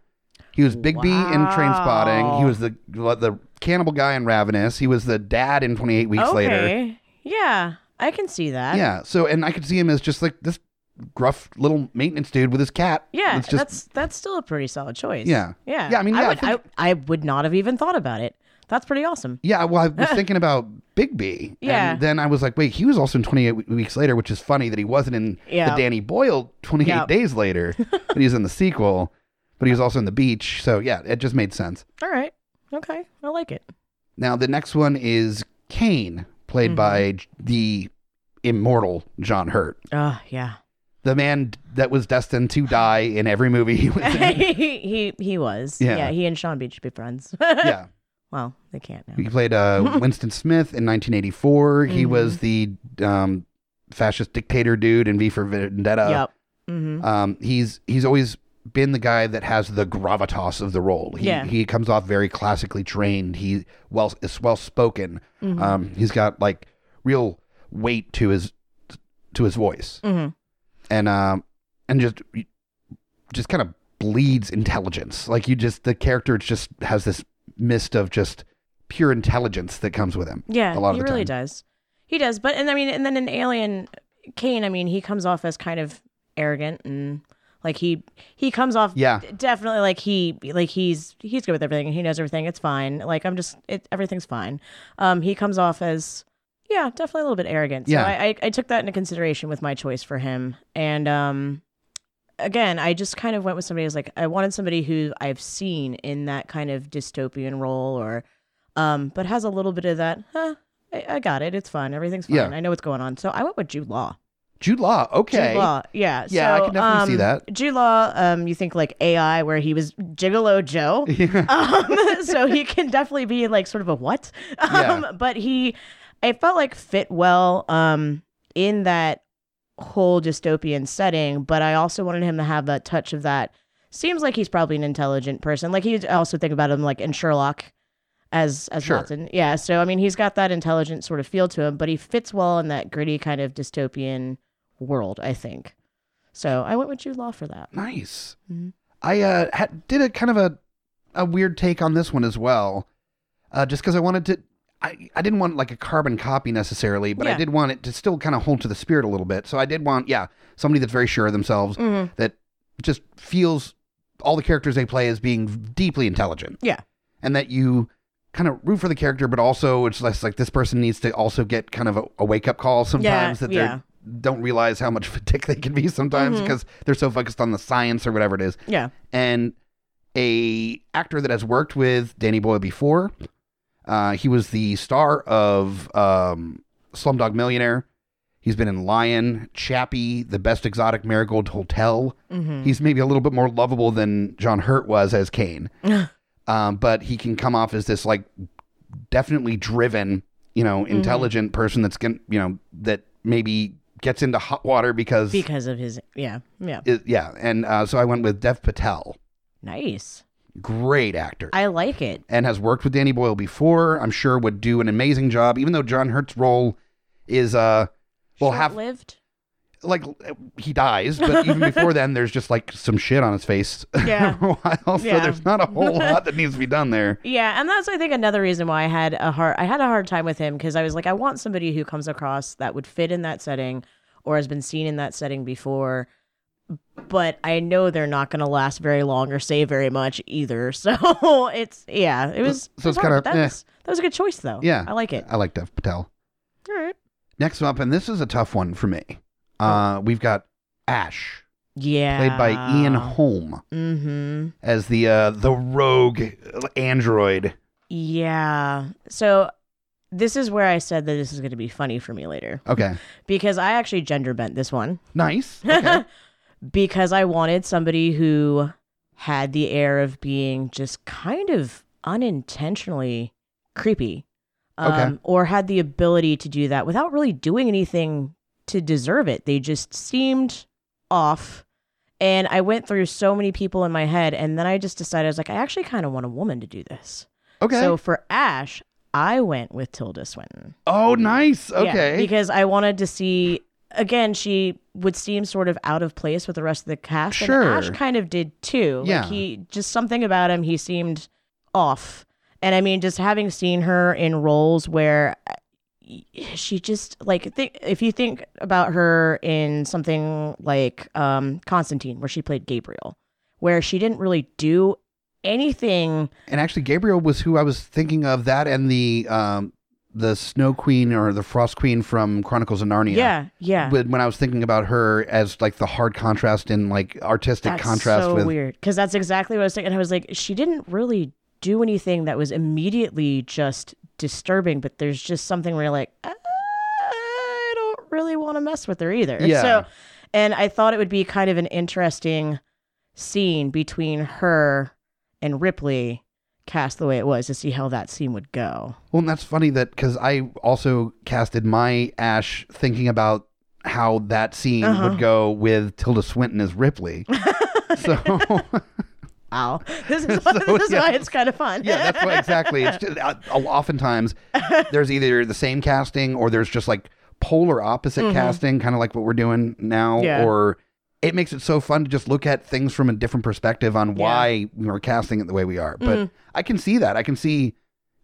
He was Big B in Trainspotting. He was the the cannibal guy in Ravenous. He was the dad in Twenty Eight Weeks Later. okay, yeah, I can see that. Yeah. So, and I could see him as just like this gruff little maintenance dude with his cat. Yeah, just, that's that's still a pretty solid choice. Yeah. yeah, Yeah, I mean, yeah, I I would, I, think- I, would not have even thought about it. That's pretty awesome. yeah. Well, I was thinking about Big B. Yeah. And then I was like, wait, he was also in 28 Weeks Later, which is funny that he wasn't in Yeah. the Danny Boyle 28 Yep. Days Later, but he's in the sequel, but he was also in The Beach. So, yeah, it just made sense. All right, okay, I like it. Now, the next one is Kane, played Mm-hmm. by the immortal John Hurt. Oh yeah, The man that was destined to die in every movie he was in. he, he he was. Yeah. Yeah. he and Sean Bean should be friends. yeah. well, they can't now. He played uh, Winston Smith in 1984. Mm-hmm. He was the um, fascist dictator dude in V for Vendetta. yep. Mm-hmm. Um, he's he's always been the guy that has the gravitas of the role. He Yeah. he comes off very classically trained. He well is well spoken. Mm-hmm. Um, he's got like real weight to his to his voice, Mm-hmm. and um and just just kind of bleeds intelligence. Like you just the character just has this mist of just pure intelligence that comes with him. Yeah, a lot of he the really time. does. He does, but and I mean, and then in Alien, Kane, I mean, he comes off as kind of arrogant and like he he comes off Yeah. definitely like he like he's he's good with everything and he knows everything. It's fine. Like I'm just it everything's fine. Um, he comes off as yeah, definitely a little bit arrogant. So Yeah. I, I I took that into consideration with my choice for him, and um. Again, I just kind of went with somebody who's like I wanted somebody who I've seen in that kind of dystopian role or um, but has a little bit of that. Huh, I, I got it. It's fine. Everything's fine. Yeah. I know what's going on. So I went with Jude Law. Jude Law, okay. Jude Law, yeah, Yeah, I can definitely see um, that. Jude Law, um, you think like AI, where he was Gigolo Joe, um, so he can definitely be like sort of a what, um, Yeah. but he, I felt like fit well, um, in that whole dystopian setting, but I also wanted him to have that touch of that. Seems like he's probably an intelligent person. Like he I also think about him like in Sherlock as as Sure. Watson. Yeah. So I mean he's got that intelligent sort of feel to him, but he fits well in that gritty kind of dystopian world, I think. So I went with Jude Law for that. Nice. Mhm. I uh, had, did a kind of a, a weird take on this one as well, uh, just because I wanted to. I, I didn't want like a carbon copy necessarily, but I did want it to still kind of hold to the spirit a little bit. So I did want, yeah, somebody that's very sure of themselves, Mhm. that just feels all the characters they play as being deeply intelligent, Yeah. and that you kind of root for the character, but also it's less like this person needs to also get kind of a, a wake up call sometimes that they're yeah. Don't realize how much of a dick they can be sometimes because they're so focused on the science or whatever it is. Yeah. And a actor that has worked with Danny Boyle before, uh, he was the star of um, Slumdog Millionaire. He's been in Lion, Chappie, The Best Exotic Marigold Hotel. He's maybe a little bit more lovable than John Hurt was as Kane. um, but he can come off as this like definitely driven, you know, intelligent person that's going to, you know, that maybe gets into hot water because, Because of his yeah. Yeah. it- yeah. And uh, so I went with Dev Patel. Nice. Great actor. I like it. and has worked with Danny Boyle before. I'm sure would do an amazing job, even though John Hurt's role is uh well half lived. Like he dies, but even before then there's just like some shit on his face Yeah. for a while. So Yeah. there's not a whole lot that needs to be done there. Yeah, and that's I think another reason why I had a hard I had a hard time with him because I was like I want somebody who comes across that would fit in that setting or has been seen in that setting before. But I know they're not going to last very long or say very much either. So it's yeah, it was. So it's was kinda, but eh. was that was a good choice though. Yeah. I like it. I like Dev Patel. All right. Next up, and this is a tough one for me. Uh we've got Ash, Yeah. played by Ian Holm, Mm-hmm. as the uh the rogue android. Yeah. So this is where I said that this is going to be funny for me later Okay. because I actually gender bent this one. Nice. Okay. because I wanted somebody who had the air of being just kind of unintentionally creepy. Um, Okay. Or had the ability to do that without really doing anything to deserve it. They just seemed off. And I went through so many people in my head. And then I just decided, I was like, I actually kind of want a woman to do this. Okay. So for Ash, I went with Tilda Swinton. oh, nice. Yeah, Okay. because I wanted to see again, she would seem sort of out of place with the rest of the cast. Sure. And Ash kind of did too. Yeah. Like he just something about him, he seemed off. And I mean, just having seen her in roles where she just like think if you think about her in something like um Constantine where she played Gabriel where she didn't really do anything And actually, Gabriel was who I was thinking of. That and the um, the Snow Queen or the Frost Queen from Chronicles of Narnia. yeah yeah When when I was thinking about her as like the hard contrast and like artistic That's contrast so with. weird because that's exactly what I was thinking. I was like, she didn't really do anything that was immediately just disturbing, but there's just something where you're like, "Ah, I don't really want to mess with her either. Yeah. So, and I thought it would be kind of an interesting scene between her and Ripley cast the way it was to see how that scene would go. Well, and that's funny that because I also casted my Ash thinking about how that scene Uh-huh. would go with Tilda Swinton as Ripley. so Wow. This is, this is yeah. why it's kind of fun. yeah, that's what exactly. It's just uh, oftentimes there's either the same casting or there's just like polar opposite casting, kind of like what we're doing now, Mm-hmm. Yeah. or it makes it so fun to just look at things from a different perspective on Yeah. Mm-hmm. why we're casting it the way we are. But I can see that. I can see,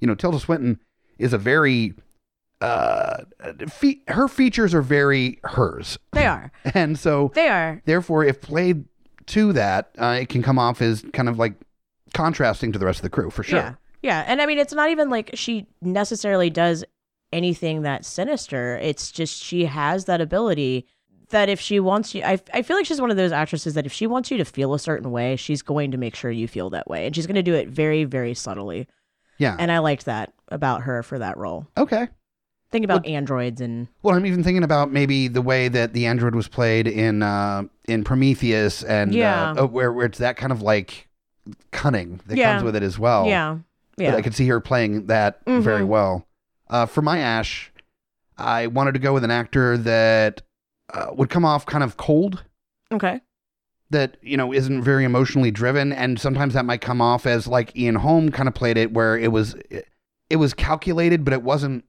you know, Tilda Swinton is a very uh fe- her features are very hers They are. and so They are. therefore if played to that uh, it can come off as kind of like contrasting to the rest of the crew for sure Yeah. Yeah. And I mean, it's not even like she necessarily does anything that's sinister. It's just she has that ability that if she wants you, I, I feel like she's one of those actresses that if she wants you to feel a certain way, she's going to make sure you feel that way. And she's going to do it very, very subtly. yeah And I liked that about her for that role. okay Think about androids and Well, I'm even thinking about maybe the way that the android was played in uh, in Prometheus, and Yeah. uh, uh, where where it's that kind of like cunning that Yeah. comes with it as well. yeah. but Yeah. I could see her playing that very Mhm. well. Uh, for my Ash, I wanted to go with an actor that uh, would come off kind of cold, okay. that you know isn't very emotionally driven, and sometimes that might come off as like Ian Holm kind of played it, where it was it was calculated, but it wasn't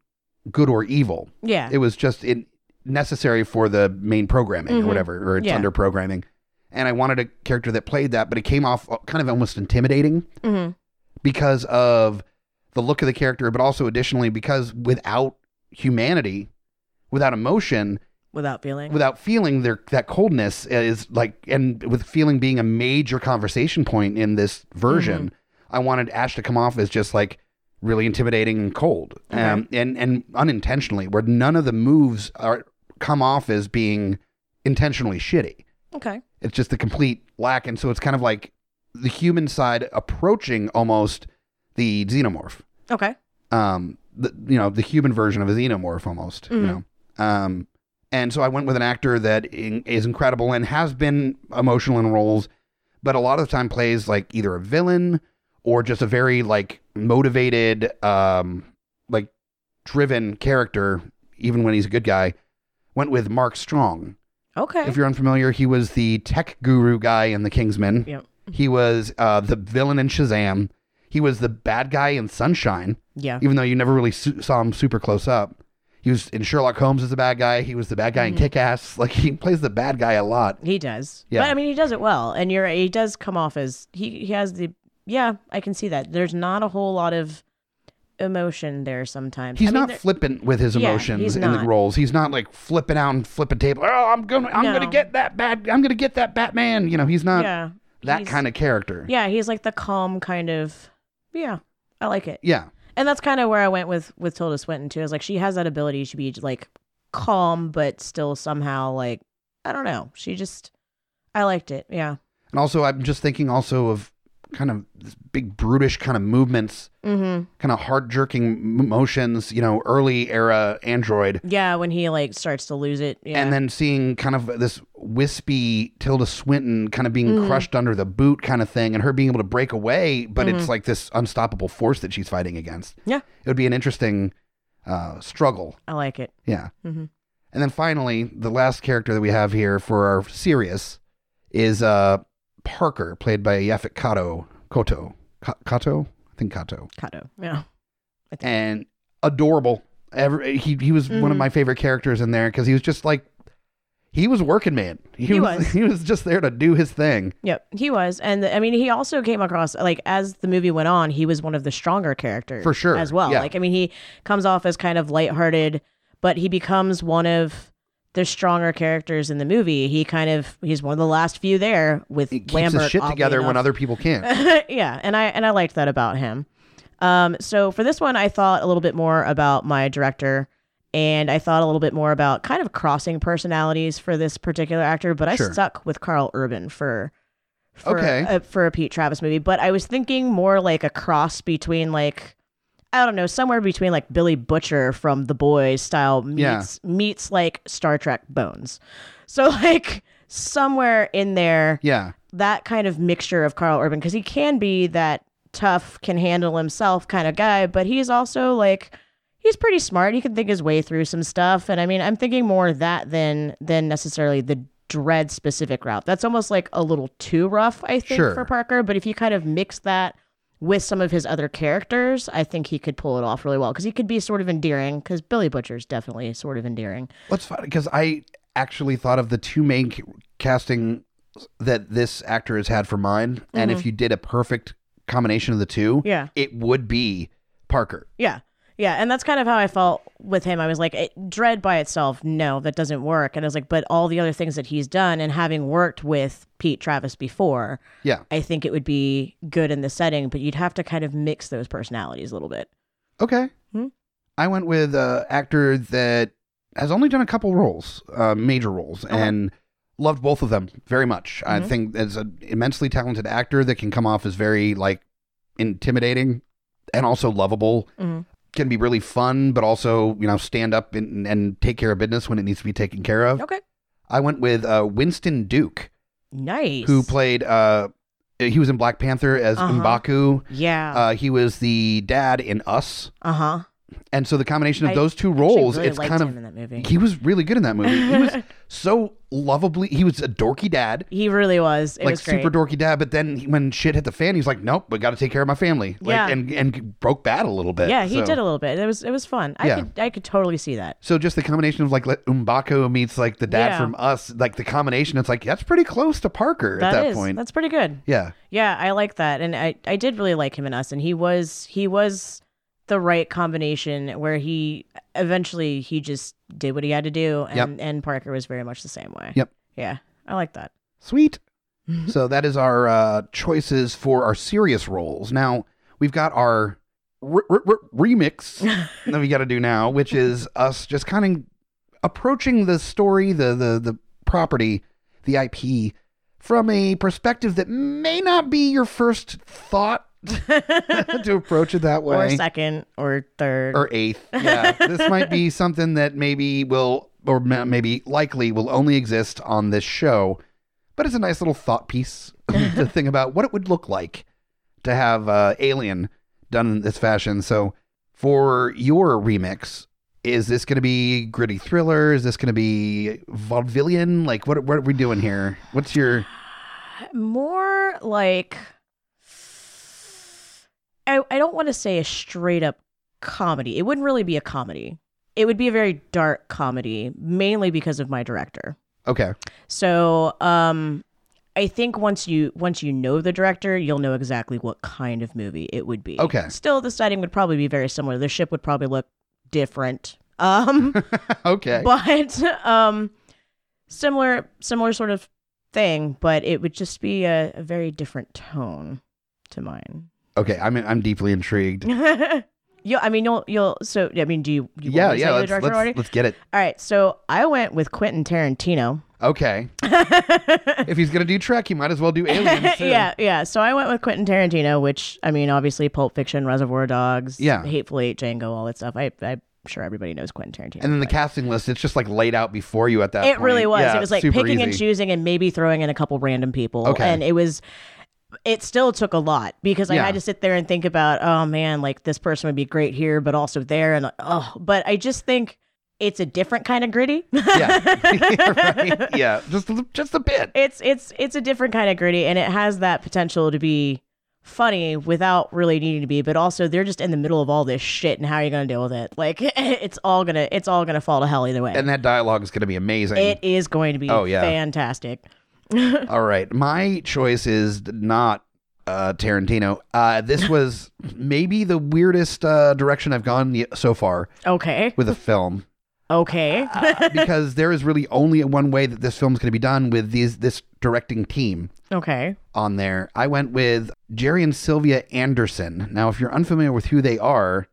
good or evil. Yeah. It was just in, necessary for the main programming or Mhm. whatever, or it's Yeah. under programming. And I wanted a character that played that, but it came off kind of almost intimidating hmm because of the look of the character, but also additionally because without humanity, without emotion, Without feeling. without feeling their that coldness is like, and with feeling being a major conversation point in this version, I wanted Ash to come off as just like really intimidating and cold, Okay. um, and and unintentionally, where none of the moves are come off as being intentionally shitty. Okay. It's just the complete lack, and so it's kind of like the human side approaching almost the xenomorph. Okay. Um, the you know the human version of a xenomorph almost. You Mhm. know, um, and so I went with an actor that in, is incredible and has been emotional in roles, but a lot of the time plays like either a villain or just a very like motivated, um, like driven character, even when he's a good guy. Went with Mark Strong. Okay. If you're unfamiliar, he was the tech guru guy in The Kingsman. Yep. He was uh, the villain in Shazam. He was the bad guy in Sunshine, Yeah. even though you never really su- saw him super close up. He was in Sherlock Holmes as the bad guy. He was the bad guy in Mhm. Kick Ass. Like he plays the bad guy a lot. He does. Yeah. But I mean, he does it well, and you're he does come off as he he has the yeah. I can see that. There's not a whole lot of emotion there sometimes. He's I mean, not flippant with his emotions he's in the roles. He's not like flipping out and flipping table. Oh, I'm gonna, I'm No. gonna get that bad. I'm gonna get that Batman. You know, he's not yeah. that he's- kind of character. Yeah, he's like the calm kind of. Yeah, I like it, Yeah. and that's kind of where I went with with Tilda Swinton too. Is like she has that ability to be like calm, but still somehow like I don't know. She just I liked it. Yeah. And also, I'm just thinking also of kind of this big brutish kind of movements, Mm-hmm. kind of heart jerking motions. You know, early era Android. Yeah, when he like starts to lose it. Yeah. And then seeing kind of this wispy Tilda Swinton kind of being Mhm. crushed under the boot kind of thing, and her being able to break away, but it's Mhm. like this unstoppable force that she's fighting against. Yeah. It would be an interesting uh, struggle. I like it. Yeah. Mhm. And then finally, the last character that we have here for our serious is uh, Parker, played by Yaphet Kato. Kotto. Ka- Kato? I think Kato. Kato. Yeah. And adorable. Ever, he, he was one of Mhm. my favorite characters in there because he was just like, he was working man. He, He was, was. he was just there to do his thing. Yep, he was, and I mean, he also came across like as the movie went on, he was one of the stronger characters For sure, as well. yeah. Like, I mean, he comes off as kind of lighthearted, but he becomes one of the stronger characters in the movie. He kind of he's one of the last few there with He keeps Lambert. his shit together when other people can't. yeah, and I and I liked that about him. Um, so for this one, I thought a little bit more about my director, and I thought a little bit more about kind of crossing personalities for this particular actor. But I Sure. stuck with Karl Urban for for Okay. a, for a Pete Travis movie. But I was thinking more like a cross between like I don't know, somewhere between like Billy Butcher from The Boys style Yeah. meets meets like Star Trek Bones. So like somewhere in there yeah. that kind of mixture of Karl Urban because he can be that tough, can handle himself kind of guy, but he's also like he's pretty smart. He can think his way through some stuff, and I mean, I'm thinking more that than than necessarily the Dredd specific route. That's almost like a little too rough, I think, Sure. for Parker. But if you kind of mix that with some of his other characters, I think he could pull it off really well because he could be sort of endearing. Because Billy Butcher's definitely sort of endearing. What's funny because I actually thought of the two main ca- casting that this actor has had for mine, and if you did a perfect combination of the two, Mm-hmm. Yeah. it would be Parker. Yeah. Yeah. And that's kind of how I felt with him. I was like, it, Dredd by itself, no, that doesn't work. And I was like, but all the other things that he's done and having worked with Pete Travis before, Yeah. I think it would be good in the setting, but you'd have to kind of mix those personalities a little bit. Okay. Hmm. I went with an actor that has only done a couple roles, uh, major roles, Okay. and loved both of them very much. I Mhm. think as an immensely talented actor that can come off as very like intimidating and also lovable. Mhm. Can be really fun, but also you know stand up and, and take care of business when it needs to be taken care of. Okay. I went with uh, Winston Duke, Nice. who played. Uh, he was in Black Panther as Uh-huh. M'Baku. Yeah. Uh, he was the dad in Us, Uh huh. and so the combination of I those two roles, really it's kind of in that movie. he was really good in that movie. He was so lovably. He was a dorky dad, He really was. It like was super dorky dad. But then he- when shit hit the fan, he's like, "Nope, we got to take care of my family." Like, Yeah. and and broke bad a little bit. yeah, he So- did a little bit. It was it was fun. I Yeah. could I could totally see that. So just the combination of like M'Baku meets like the dad Yeah. from Us, like the combination, it's like that's pretty close to Parker at That that is. point. That's pretty good. yeah, Yeah, I like that, and I I did really like him in Us, and he was he was the right combination where he eventually he just did what he had to do, and Yep. and Parker was very much the same way. Yep. Yeah, I like that. sweet. so that is our uh, choices for our serious roles. Now we've got our r- r- r- remix that we got to do now, which is us just kind of approaching the story, the the the property, the IP from a perspective that may not be your first thought to approach it that way or second or third. or eighth. Yeah, this might be something that maybe will, or maybe likely will only exist on this show. But it's a nice little thought piece to think about what it would look like to have uh, Alien done in this fashion. So, for your remix, is this going to be gritty thriller? Is this going to be vaudevillian? Like, what what are we doing here? What's your More like I I don't want to say a straight up comedy. It wouldn't really be a comedy. It would be a very dark comedy, mainly because of my director. okay? So, um I think once you once you know the director, you'll know exactly what kind of movie it would be. Okay. Still the setting would probably be very similar. The ship would probably look different. Um Okay. but um similar similar sort of thing but it would just be a, a very different tone to mine Okay. I'm I'm deeply intrigued. yeah i mean you'll you'll so i mean do you, you yeah, want me to yeah. say the Let's director let's, let's get it. all right so i went with quentin tarantino Okay. if he's gonna do Trek, he might as well do Aliens. Too. yeah yeah so i went with quentin tarantino which i mean obviously pulp fiction reservoir dogs Yeah. hateful eight django all that stuff i i'm sure everybody knows quentin tarantino And then the but- casting list, it's just like laid out before you at that point. It point. really was. Yeah, it was like super picking and easy. choosing and maybe throwing in a couple random people. Okay. And it was it still took a lot because I Yeah. had to sit there and think about, oh man, like this person would be great here, but also there and oh but I just think it's a different kind of gritty. Yeah. right. Yeah. Just a- just a bit. It's it's it's a different kind of gritty and it has that potential to be funny without really needing to be, but also they're just in the middle of all this shit and how are you gonna deal with it? Like it's all gonna it's all gonna fall to hell either way. And that dialogue is going to be amazing. it is going to be Oh, yeah. fantastic. All right. My choice is not uh, Tarantino. Uh, this was maybe the weirdest uh, direction I've gone so far Okay. with a film. Okay. Uh, because there is really only one way that this film is going to be done with these this directing team okay. on there. I went with Gerry and Sylvia Anderson. Now, if you're unfamiliar with who they are,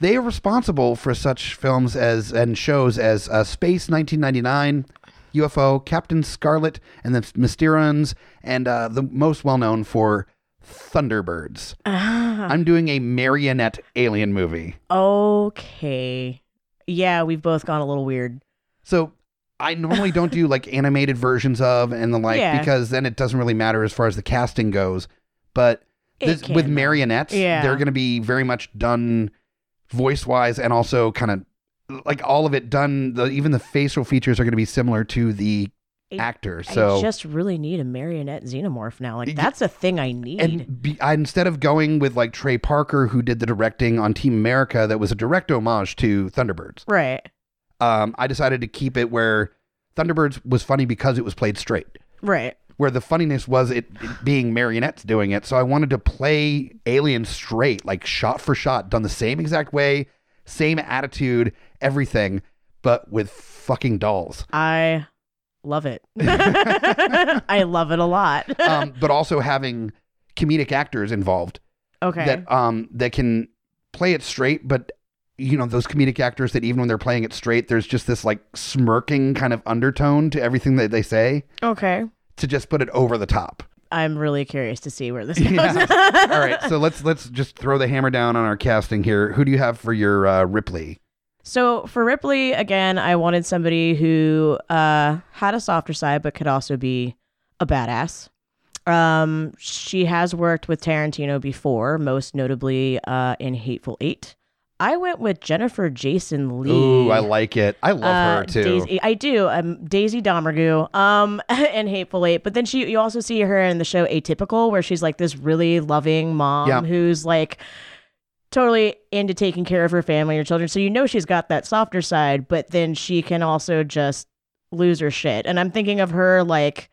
they are responsible for such films as and shows as uh, Space 1999, UFO, Captain Scarlet, and the Mysterons, and uh, the most well known for Thunderbirds. Ah, I'm doing a marionette alien movie. okay. Yeah, we've both gone a little weird. So I normally don't do like animated versions of and the like Yeah. because then it doesn't really matter as far as the casting goes. But this, with marionettes, Yeah. they're going to be very much done voice wise and also kind of like all of it done. The, even the facial features are going to be similar to the I- actor. So I just really need a marionette xenomorph now. Like that's a thing I need. and be, I, instead of going with like Trey Parker, who did the directing on Team America, that was a direct homage to Thunderbirds. right. Um, I decided to keep it where Thunderbirds was funny because it was played straight. Right. where the funniness was it, it being marionettes doing it. So I wanted to play Alien straight, like shot for shot, done the same exact way, same attitude, everything, but with fucking dolls. I love it. I love it a lot. Um, but also having comedic actors involved okay. that um that can play it straight, but you know those comedic actors that even when they're playing it straight, there's just this like smirking kind of undertone to everything that they say okay. to just put it over the top. I'm really curious to see where this goes. Yeah. All right, so let's let's just throw the hammer down on our casting here. Who do you have for your uh, Ripley? So for Ripley, again, I wanted somebody who uh, had a softer side, but could also be a badass. Um, she has worked with Tarantino before, most notably uh, in Hateful Eight. I went with Jennifer Jason Lee. Ooh, I like it. I love Uh, her too. Daisy, I do. Um, Daisy Domergue. Um, and Hateful Eight. But then she, you also see her in the show Atypical, where she's like this really loving mom Yeah. who's like totally into taking care of her family or children. So you know she's got that softer side, but then she can also just lose her shit. And I'm thinking of her like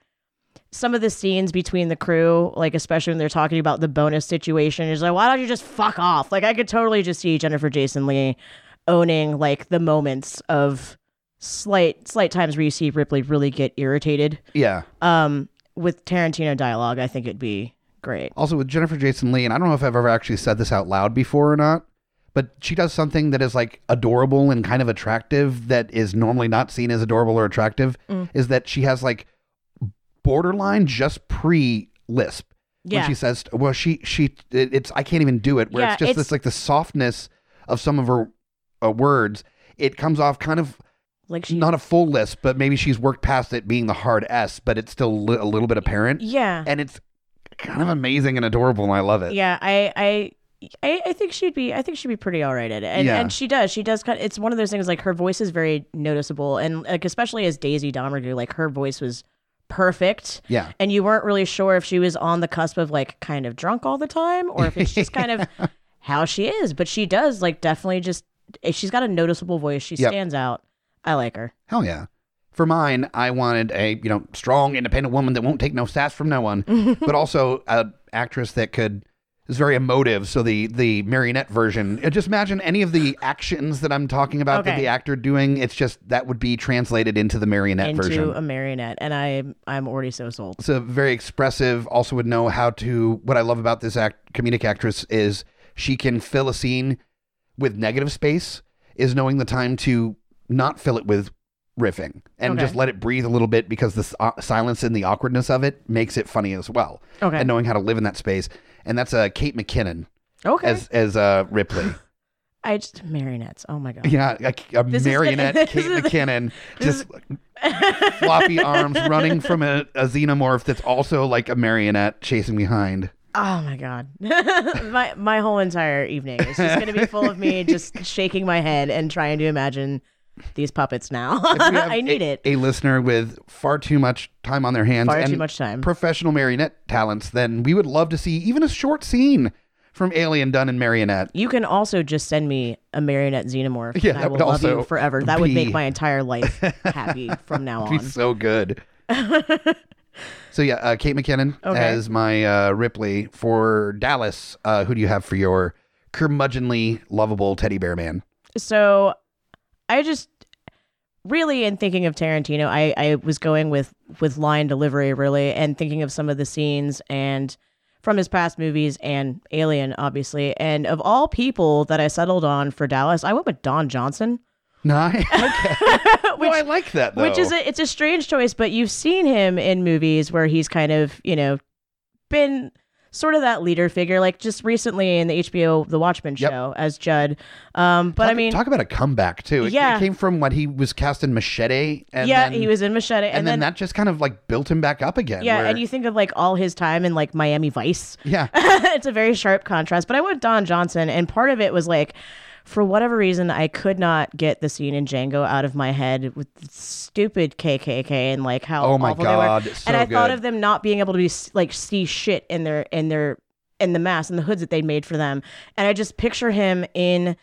some of the scenes between the crew, like especially when they're talking about the bonus situation, is like, why don't you just fuck off? Like I could totally just see Jennifer Jason Lee owning like the moments of slight slight times where you see Ripley really get irritated. yeah. Um with Tarantino dialogue, I think it'd be great. Also with Jennifer Jason Lee, and I don't know if I've ever actually said this out loud before or not, but she does something that is like adorable and kind of attractive that is normally not seen as adorable or attractive. Mm. Is that she has like borderline just pre lisp Yeah. when she says, "Well, she she it, it's I can't even do it." Where Yeah, it's just it's- this like the softness of some of her uh, words. It comes off kind of like she not a full lisp, but maybe she's worked past it being the hard S, but it's still li- a little bit apparent, Yeah. and it's kind of amazing and adorable, and I love it. Yeah, I, I, I, I think she'd be. I think she'd be pretty all right at it, and Yeah. and she does. She does. Kind. It's one of those things. Like her voice is very noticeable, and like especially as Daisy Domergue, like her voice was perfect, Yeah. and you weren't really sure if she was on the cusp of like kind of drunk all the time, or if it's just kind of how she is. But she does like definitely just. She's got a noticeable voice. She Yep. stands out. I like her. Hell yeah. For mine, I wanted a you know strong, independent woman that won't take no sass from no one, but also a actress that could is very emotive. So the the marionette version, uh, just imagine any of the actions that I'm talking about that the actor doing. It's just that would be translated into the marionette into version. a marionette, and I I'm already so sold. so very expressive. Also would know how to. What I love about this act, comedic actress is she can fill a scene with negative space. Is knowing the time to not fill it with riffing and Okay. just let it breathe a little bit because the uh, silence and the awkwardness of it makes it funny as well. Okay. And knowing how to live in that space. And that's uh, Kate McKinnon Okay. as as uh, Ripley. I just marionettes. Oh my god. yeah, a, a is the- marionette Kate is the- McKinnon, just floppy arms running from a, a xenomorph that's also like a marionette chasing behind. Oh my god. my my whole entire evening is just going to be full of me just shaking my head and trying to imagine these puppets now. If we have I need a, it. A listener with far too much time on their hands Far and too much time. professional marionette talents, then we would love to see even a short scene from Alien done in marionette. You can also just send me a marionette xenomorph. Yeah, and I will would love you forever. That would make my entire life happy from now be on. so good. so yeah, uh, Kate McKinnon Okay. as my uh, Ripley for Dallas. Uh, who do you have for your curmudgeonly, lovable teddy bear man? So I just really in thinking of Tarantino, I, I was going with with line delivery really and thinking of some of the scenes and from his past movies and Alien, obviously. And of all people that I settled on for Dallas, I went with Don Johnson. Nice. Okay. Which- no, I like that though. Which is a, it's a strange choice, but you've seen him in movies where he's kind of, you know, been sort of that leader figure, like just recently in the HBO The Watchmen Yep. show as Judd. Um, but talk, I mean, talk about a comeback too. It, Yeah. it came from what he was cast in Machete, and yeah, then, he was in Machete, and, and, then, that just kind of like built him back up again. yeah, where- and you think of like all his time in like Miami Vice. yeah, it's a very sharp contrast. But I went Don Johnson, and part of it was like, for whatever reason, I could not get the scene in Django out of my head with the stupid KKK and like how Oh my awful God, they were. so and I thought of them not being able to be like see shit in their in their in the mask and the hoods that they made for them, and I just picture him in.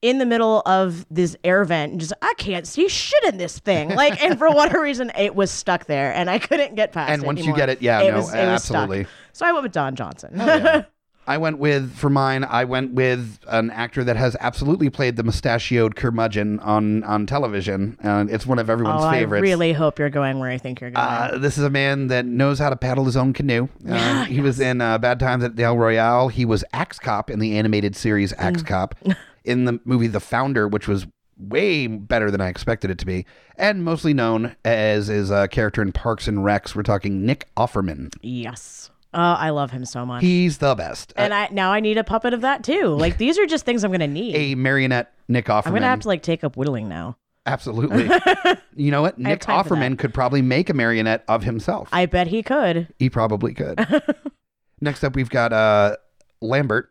In the middle of this air vent, and just I can't see shit in this thing. Like, and for whatever reason, it was stuck there, and I couldn't get past it. and once you get it, yeah, It no, was- it was stuck. absolutely. So I went with Don Johnson. yeah. I went with for mine. I went with an actor that has absolutely played the mustachioed curmudgeon on on television. and it's one of everyone's oh, favorites. I really hope you're going where I think you're going. Uh, this is a man that knows how to paddle his own canoe. Uh, he was in uh, Bad Times at the El Royale. He was Axe Cop in the animated series Axe Cop. in the movie The Founder, which was way better than I expected it to be, and mostly known as his uh, character in Parks and Recs. We're talking Nick Offerman. yes. Oh, I love him so much. He's the best. and I now I need a puppet of that too. Like these are just things I'm gonna need. a marionette Nick Offerman. I'm gonna have to like take up whittling now. Absolutely. you know what? Nick time for Offerman that. could probably make a marionette of himself. I bet he could. he probably could. Next up, we've got uh, Lambert,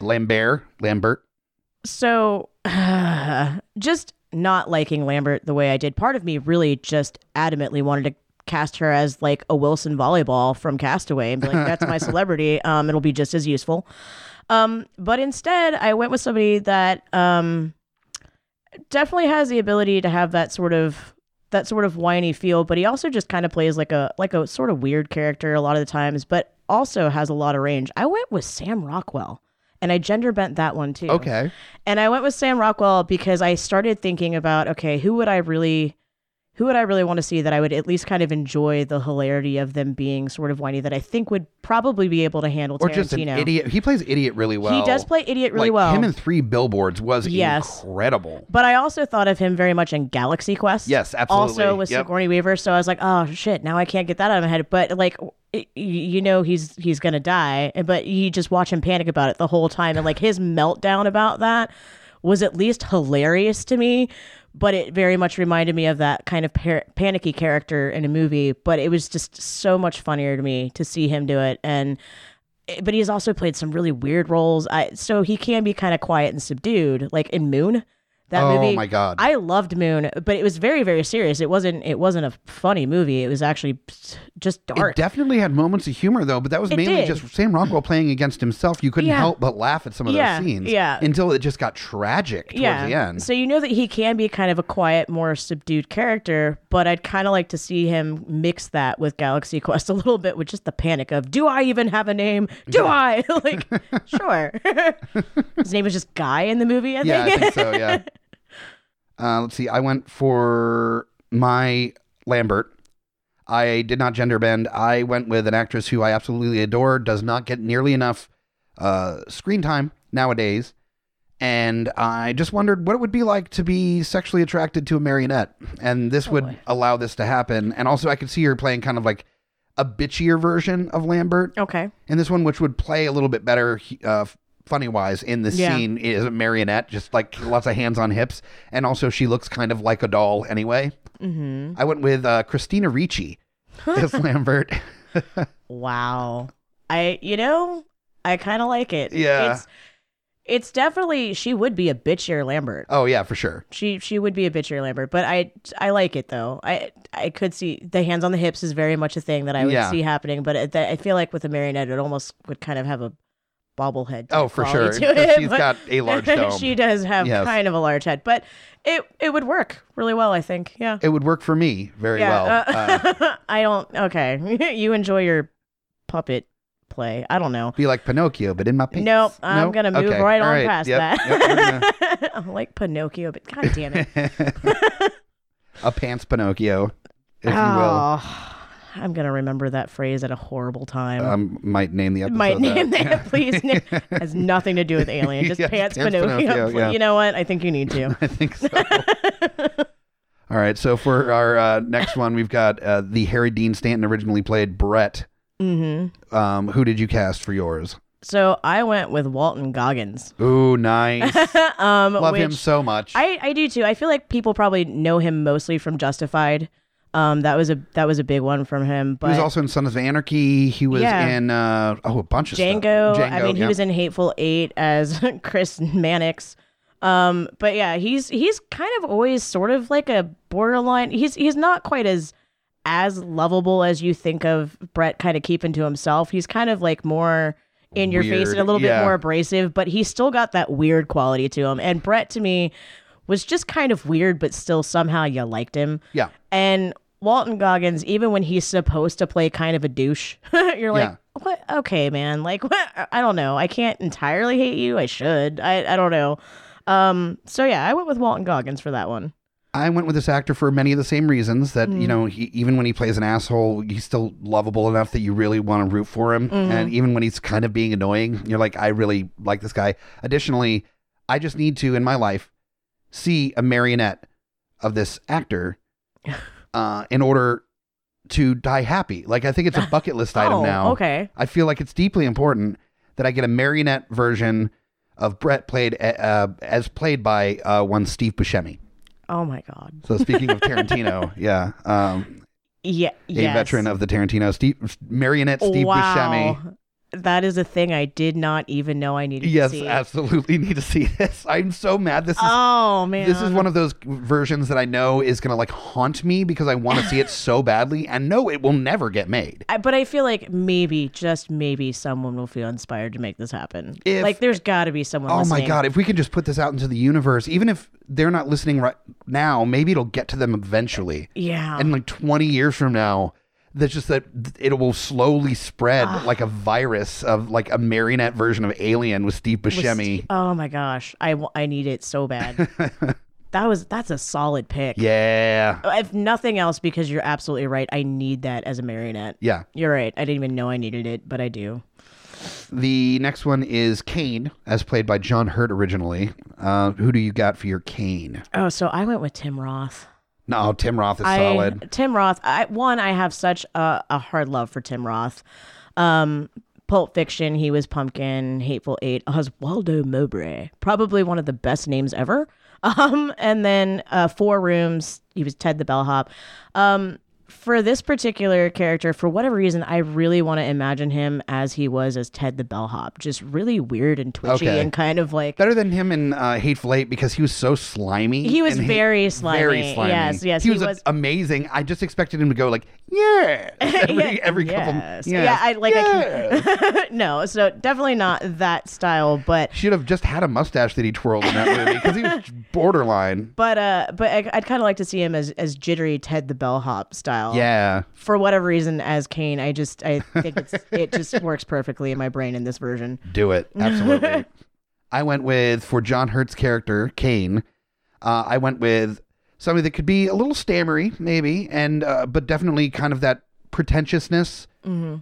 Lambert, Lambert. So just not liking Lambert the way I did. Part of me really just adamantly wanted to cast her as like a Wilson volleyball from Castaway and be like, that's my celebrity. Um, it'll be just as useful. Um, but instead, I went with somebody that um, definitely has the ability to have that sort of that sort of whiny feel, but he also just kind of plays like a like a sort of weird character a lot of the times, but also has a lot of range. I went with Sam Rockwell, and I gender bent that one too. Okay. And I went with Sam Rockwell because I started thinking about, okay, who would I really who would I really want to see that I would at least kind of enjoy the hilarity of them being sort of whiny that I think would probably be able to handle or Tarantino. just an idiot. He plays idiot really well. He does play idiot really like, well. Him in Three Billboards was Yes. incredible. But I also thought of him very much in Galaxy Quest. Yes, absolutely. Also with Yep. Sigourney Weaver, so I was like, oh shit, now I can't get that out of my head. But like, you know, he's he's gonna die, but you just watch him panic about it the whole time, and like his meltdown about that was at least hilarious to me. But it very much reminded me of that kind of par- panicky character in a movie. But it was just so much funnier to me to see him do it, and eh, but he's also played some really weird roles. I so he can be kind of quiet and subdued, like in Moon. That Oh movie, my God. I loved Moon, but it was very, very serious. It wasn't. It wasn't a funny movie. It was actually just dark. It definitely had moments of humor though, but that was It mainly did. just Sam Rockwell playing against himself. You couldn't Yeah. help but laugh at some of Yeah, those scenes. yeah. Until it just got tragic towards yeah. the end. So you know that he can be kind of a quiet, more subdued character, but I'd kind of like to see him mix that with Galaxy Quest a little bit with just the panic of, do I even have a name? Do I? like, sure. His name is just Guy in the movie. I yeah, I think. think so. Yeah. Uh, let's see. I went for my Lambert. I did not gender bend. I went with an actress who I absolutely adore. Does not get nearly enough uh, screen time nowadays, and I just wondered what it would be like to be sexually attracted to a marionette, and this would boy. allow this to happen. And also, I could see her playing kind of like a bitchier version of Lambert okay. in this one, which would play a little bit better, uh, funny wise, in this Yeah. scene is a marionette, just like lots of hands on hips, and also she looks kind of like a doll anyway. Mm-hmm. I went with uh, Christina Ricci as Lambert. Wow. I, you know, I kind of like it. Yeah. It's, it's definitely, she would be a bitchier Lambert. oh yeah, for sure. She she would be a bitchier Lambert, but I I like it though. I I could see the hands on the hips is very much a thing that I would Yeah. see happening, but it, I feel like with a marionette, it almost would kind of have a bobblehead. Oh, for sure. it, She's got a large dome. she does have Yes. kind of a large head, but it it would work really well. I think. Yeah. It would work for me very yeah. well. Uh, uh, I don't. Okay, you enjoy your puppet play. I don't know. be like Pinocchio, but in my pants. Nope, I'm gonna move Okay. right All on right. past Yep. Yep, we're that. I'm like Pinocchio, but god damn it. a pants Pinocchio, if you will. I'm gonna remember that phrase at a horrible time. Um, might name the episode. Might name that. that, please. Has nothing to do with Alien. Just pants, Pants Pinocchio. Pinocchio, yeah. You know what? I think you need to. I think so. All right, so for our uh, next one, we've got uh, the Harry Dean Stanton originally played Brett. hmm Um, who did you cast for yours? So I went with Walton Goggins. Ooh, nice. um, Love him so much. I, I do too. I feel like people probably know him mostly from Justified. Um, that was a that was a big one from him. he was also in Sons of Anarchy. He was Yeah. in uh, oh a bunch of Django. stuff. I mean, he was in Hateful Eight as Chris Mannix. Um, but yeah, he's he's kind of always sort of like a borderline. He's he's not quite as as lovable as you think of Brett kind of keeping to himself. He's kind of like more in your face and a little yeah. bit more abrasive, but he's still got that weird quality to him. And Brett to me was just kind of weird, but still somehow you liked him. yeah. And Walton Goggins, even when he's supposed to play kind of a douche, you're like, Yeah. what? Okay, man. Like, what? I don't know. I can't entirely hate you. I should. I, I don't know. Um. So yeah, I went with Walton Goggins for that one. I went with this actor for many of the same reasons that Mm. you know he, even when he plays an asshole, he's still lovable enough that you really want to root for him, Mm-hmm. and even when he's kind of being annoying, you're like, I really like this guy. Additionally, I just need to in my life see a marionette of this actor uh, in order to die happy. Like I think it's a bucket list item oh, now. okay. I feel like it's deeply important that I get a marionette version of Brett played uh, as played by uh, one Steve Buscemi. Oh my god. So speaking of Tarantino, yeah, um, Yeah. a yes. veteran of the Tarantino, Steve marionette Steve Buscemi. That is a thing I did not even know I needed to Yes, absolutely need to see this. I'm so mad. This is Oh man. this is one of those versions that I know is gonna like haunt me because I want to see it so badly, and no, it will never get made. I, but I feel like maybe, just maybe, someone will feel inspired to make this happen. If- like, there's got to be someone. Oh my god! If we can just put this out into the universe, even if they're not listening right now, maybe it'll get to them eventually. Yeah. And like 20 years from now, that's just that it will slowly spread Ah. like a virus of like a marionette version of Alien with Steve With Buscemi. Steve- oh my gosh, I I need it so bad. that was that's a solid pick. Yeah. If nothing else, because you're absolutely right. I need that as a marionette. Yeah. You're right. I didn't even know I needed it, but I do. The next one is Kane, as played by John Hurt originally. Uh, who do you got for your Kane? Oh, so I went with Tim Roth. No, Tim Roth is I, solid. Tim Roth. I, one, I have such a, a hard love for Tim Roth. Um, Pulp Fiction, he was Pumpkin. Hateful Eight, Oswaldo Mowbray, probably one of the best names ever. Um, and then uh, Four Rooms, he was Ted the Bellhop. Um, for this particular character, for whatever reason, I really want to imagine him as he was as Ted the Bellhop, just really weird and twitchy Okay. and kind of like Better than him in uh, Hateful Eight because he was so slimy. He was and very slimy. Very slimy. Yes, yes, He he was, was- amazing. I just expected him to go like, yeah, every, Yeah, every couple. yes. Yeah, I like. I can, no, so definitely not that style, but Should have just had a mustache that he twirled in that movie because he was borderline. but uh, but I, I'd kind of like to see him as as jittery Ted the bellhop style. Yeah. For whatever reason, as Kane, I just I think it's it just works perfectly in my brain in this version. Do it. Absolutely. I went with, for John Hurt's character, Kane, uh, I went with somebody that could be a little stammery, maybe, and uh, but definitely kind of that pretentiousness.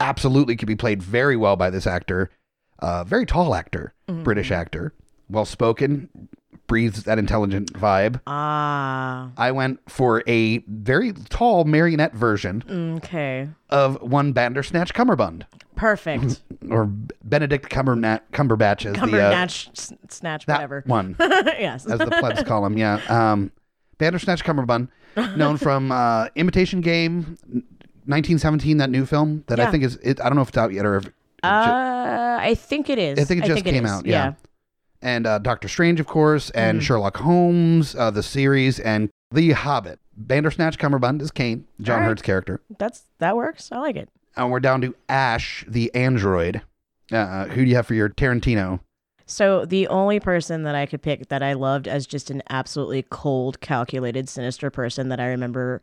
Absolutely could be played very well by this actor. Uh, very tall actor, British actor, well spoken, breathes that intelligent vibe. Ah, I went for a very tall marionette version okay, of one Bandersnatch Cummerbund, perfect. or Benedict Cumberna- Cumberbatch as the uh, Cumberbatch, snatch, that whatever. one. yes. as the plebs call him. Yeah. Um, Bandersnatch Cumberbund, known from uh, Imitation Game, 1917, that new film that I think is. It, I don't know if it's out yet or if. Uh, I think it is. I think it just came is, out, yeah. And uh, Doctor Strange, of course, and Mm-hmm. Sherlock Holmes, uh, the series, and The Hobbit. Bandersnatch Cumberbund is Kane, John right. Hurt's character. That's that works. I like it. And we're down to Ash, the android. Uh, who do you have for your Tarantino? So the only person that I could pick that I loved as just an absolutely cold, calculated, sinister person that I remember.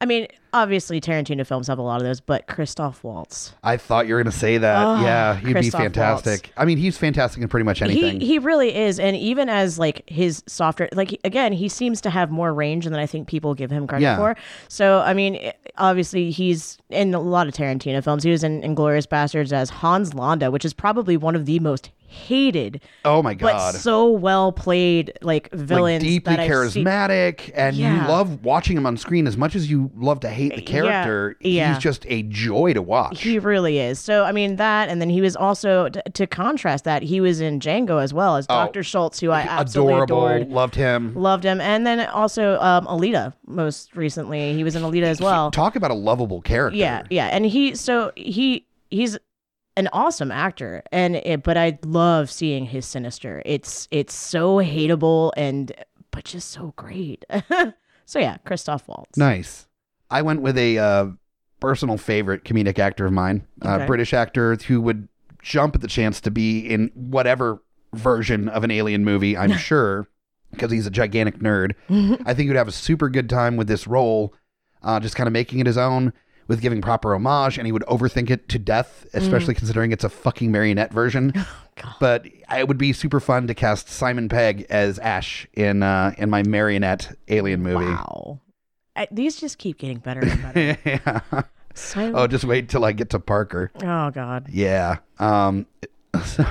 I mean, obviously Tarantino films have a lot of those, but Christoph Waltz. I thought you were going to say that. Oh, yeah, he'd Christoph be fantastic. I mean, he's fantastic in pretty much anything. He he really is, and even as like his softer, like again, he seems to have more range than I think people give him credit Yeah. for. So I mean, eh, obviously he's in a lot of Tarantino films. He was in Inglourious Basterds as Hans Landa, which is probably one of the most hated oh my god! but so well played like villains like deeply that I've seen. charismatic and you love watching him on screen as much as you love to hate the character yeah. he's just a joy to watch He really is. So I mean that, and then he was also t- to contrast that he was in Django as well as Doctor Schultz, who I absolutely Oh, adorable adored, loved him loved him, and then also um, Alita. Most recently, he was in Alita as well. talk about a lovable character Yeah, yeah, and he so he he's an awesome actor, and it, but I love seeing his sinister. It's it's so hateable and but just so great. so yeah, Christoph Waltz. nice i went with a uh, personal favorite comedic actor of mine uh, Okay. british actor who would jump at the chance to be in whatever version of an alien movie i'm sure because he's a gigantic nerd I think he would have a super good time with this role, uh, just kind of making it his own with giving proper homage, and he would overthink it to death, especially considering it's a fucking marionette version. God. but it would be super fun to cast Simon Pegg as Ash in uh, in my marionette alien movie. Wow. I, these just keep getting better and better. yeah. So, Oh, just wait till I get to Parker. oh God. Yeah. Um. So.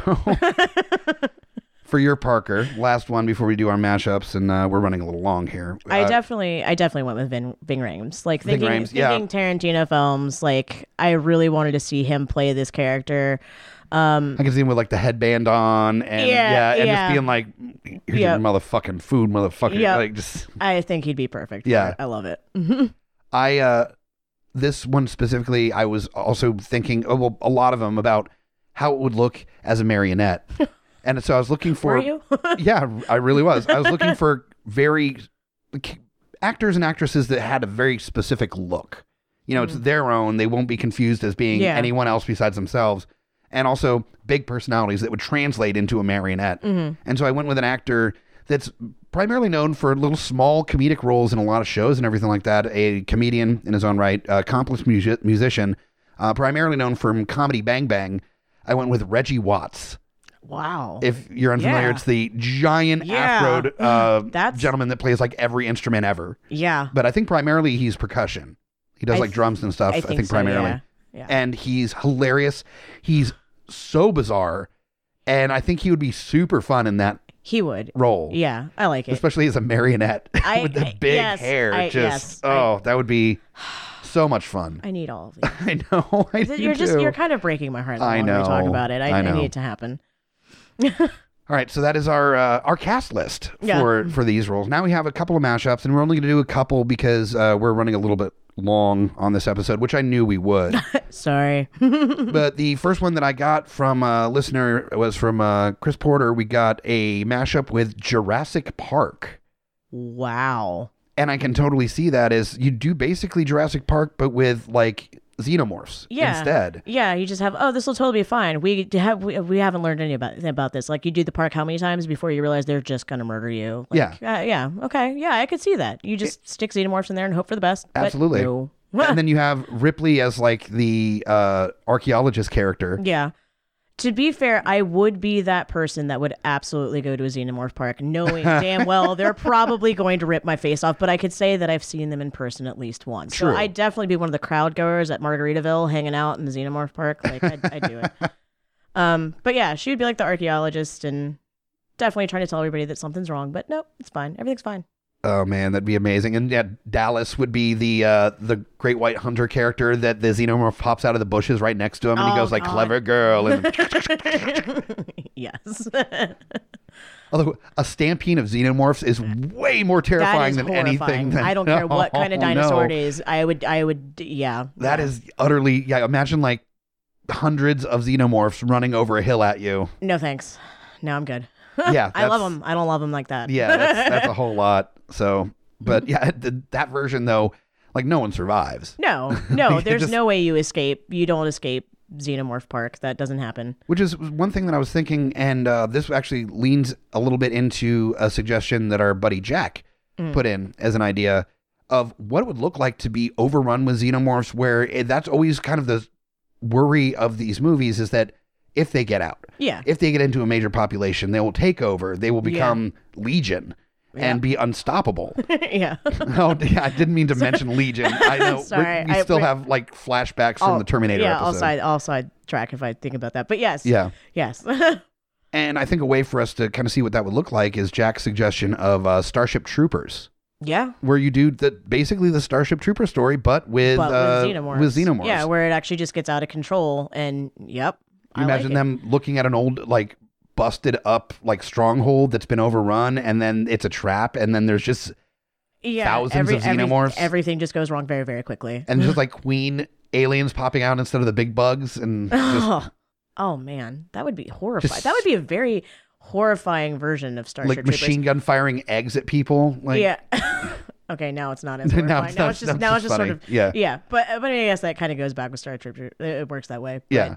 For your Parker, last one before we do our mashups, and uh, we're running a little long here. I Uh, definitely, I definitely went with Vin, Ving Rhames. Like Ving thinking, Rhames, yeah. Tarantino films. Like I really wanted to see him play this character. Um, I can see him with like the headband on and Yeah, yeah, and yeah. just being like, "Here's Yep. your motherfucking food, motherfucker!" Yep. Like just, I think he'd be perfect. Yeah. I love it. I uh, this one specifically, I was also thinking, oh well, a lot of them about how it would look as a marionette, and so I was looking for, Were you? yeah, I really was. I was looking for very actors and actresses that had a very specific look. You know, it's their own. They won't be confused as being Mm. Yeah. anyone else besides themselves. And also big personalities that would translate into a marionette. Mm-hmm. And so I went with an actor that's primarily known for little small comedic roles in a lot of shows and everything like that. A comedian in his own right, accomplished musi- musician, uh, primarily known from Comedy Bang Bang. I went with Reggie Watts. Wow. If you're unfamiliar, Yeah. it's the giant Yeah. afroed uh, That's- gentleman that plays like every instrument ever. yeah. But I think primarily he's percussion. He does I like th- drums and stuff. I I think, think, so, primarily. yeah. Yeah. And he's hilarious. He's so bizarre. And I think he would be super fun in that he would. role. Yeah, I like it. Especially as a marionette I- with the big yes, hair. I- just yes, I- oh, that would be so much fun. I need all of these. I know. I you're just too. you're kind of breaking my heart. I know. we talk about it. I, I I need it to happen. All right, so that is our uh, our cast list Yeah. for for these roles. Now we have a couple of mashups, and we're only going to do a couple because uh, we're running a little bit long on this episode, which I knew we would. Sorry. but the first one that I got from a listener was from uh, Chris Porter. We got a mashup with Jurassic Park. wow. And I can totally see that as you do basically Jurassic Park, but with like xenomorphs Yeah. instead. Yeah, you just have oh, this will totally be fine. We have we, we haven't learned any about about this. Like you do the park how many times before you realize they're just gonna murder you? Like, Yeah. uh, yeah, okay, yeah, I could see that. You just stick xenomorphs in there and hope for the best. Absolutely. no. and then you have Ripley as like the uh, archaeologist character. Yeah. To be fair, I would be that person that would absolutely go to a xenomorph park, knowing damn well they're probably going to rip my face off. But I could say that I've seen them in person at least once. True. So I'd definitely be one of the crowd goers at Margaritaville, hanging out in the xenomorph park. Like I'd, I'd do it. Um, but yeah, she would be like the archaeologist and definitely trying to tell everybody that something's wrong. But nope, it's fine. Everything's fine. Oh man, that'd be amazing. And yeah, Dallas would be the uh, the great white hunter character that the xenomorph pops out of the bushes right next to him, and he Oh, goes like God. "clever girl." And yes. although a stampede of xenomorphs is way more terrifying than horrifying. anything. Than, I don't care what kind of Oh, dinosaur no. it is. I would, I would, yeah. That yeah. is utterly yeah. Imagine like hundreds of xenomorphs running over a hill at you. No thanks. No, I'm good. Yeah, I love them. I don't love them like that. Yeah, that's, that's a whole lot. So, but yeah, th- that version though, like no one survives. no, no. There's just- no way you escape. You don't escape Xenomorph Park. That doesn't happen. Which is one thing that I was thinking, and uh, this actually leans a little bit into a suggestion that our buddy Jack Mm. put in as an idea of what it would look like to be overrun with xenomorphs, where it, that's always kind of the worry of these movies is that if they get out, Yeah. if they get into a major population, they will take over, they will Yeah. become legion. And be unstoppable. yeah. oh, yeah, I didn't mean to mention Legion. I know. Sorry, we I- still have like flashbacks from I'll- the Terminator Yeah. episode. I'll side. I'll side track if I think about that. But yes. Yeah. Yes. And I think a way for us to kind of see what that would look like is Jack's suggestion of uh, Starship Troopers, yeah. where you do the basically the Starship Trooper story, but with But uh, with xenomorphs. with xenomorphs. Yeah, where it actually just gets out of control. And yep. You I imagine it. them looking at an old like busted up like stronghold that's been overrun, and then it's a trap, and then there's just yeah, thousands every, of every- xenomorphs. everything just goes wrong very, very quickly. and just like queen aliens popping out instead of the big bugs, and just Oh, oh man, that would be horrifying. Just- that would be a very horrifying version of Starship like machine gun firing eggs at people. Like yeah. okay, now it's not as Now horrifying. it's now, not- it's just now now it's it's just sort of Yeah. yeah. But but I guess that kind of goes back with Star Trek. It it works that way. But, Yeah.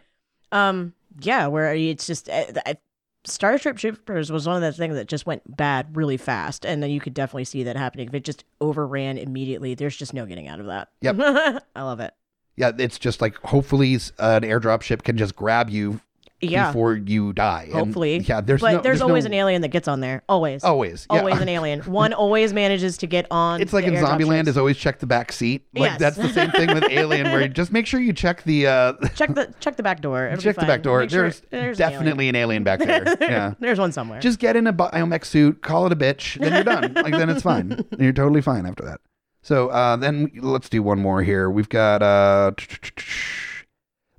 Um. Yeah. Where it's just uh, I, Starship Troopers was one of the things that just went bad really fast, and then you could definitely see that happening. If it just overran immediately, there's just no getting out of that. Yep. I love it. yeah, it's just like hopefully an airdrop ship can just grab you Yeah. before you die. And, Hopefully. yeah. There's but no, there's, always no, an alien that gets on there. Always. always yeah. Always an alien. One always manages to get on. It's like the in airdrop Zombieland ships. is always check the back seat. Like Yes. that's the same thing with Alien, where you just make sure you check the uh, check the check the back door. It'll be check the fine. back door. Make sure there's, there's an alien. definitely an alien back there. Yeah. There's one somewhere. Just get in a biomech suit, call it a bitch, then you're done. like then it's fine. You're totally fine after that. So uh, then let's do one more here. We've got uh,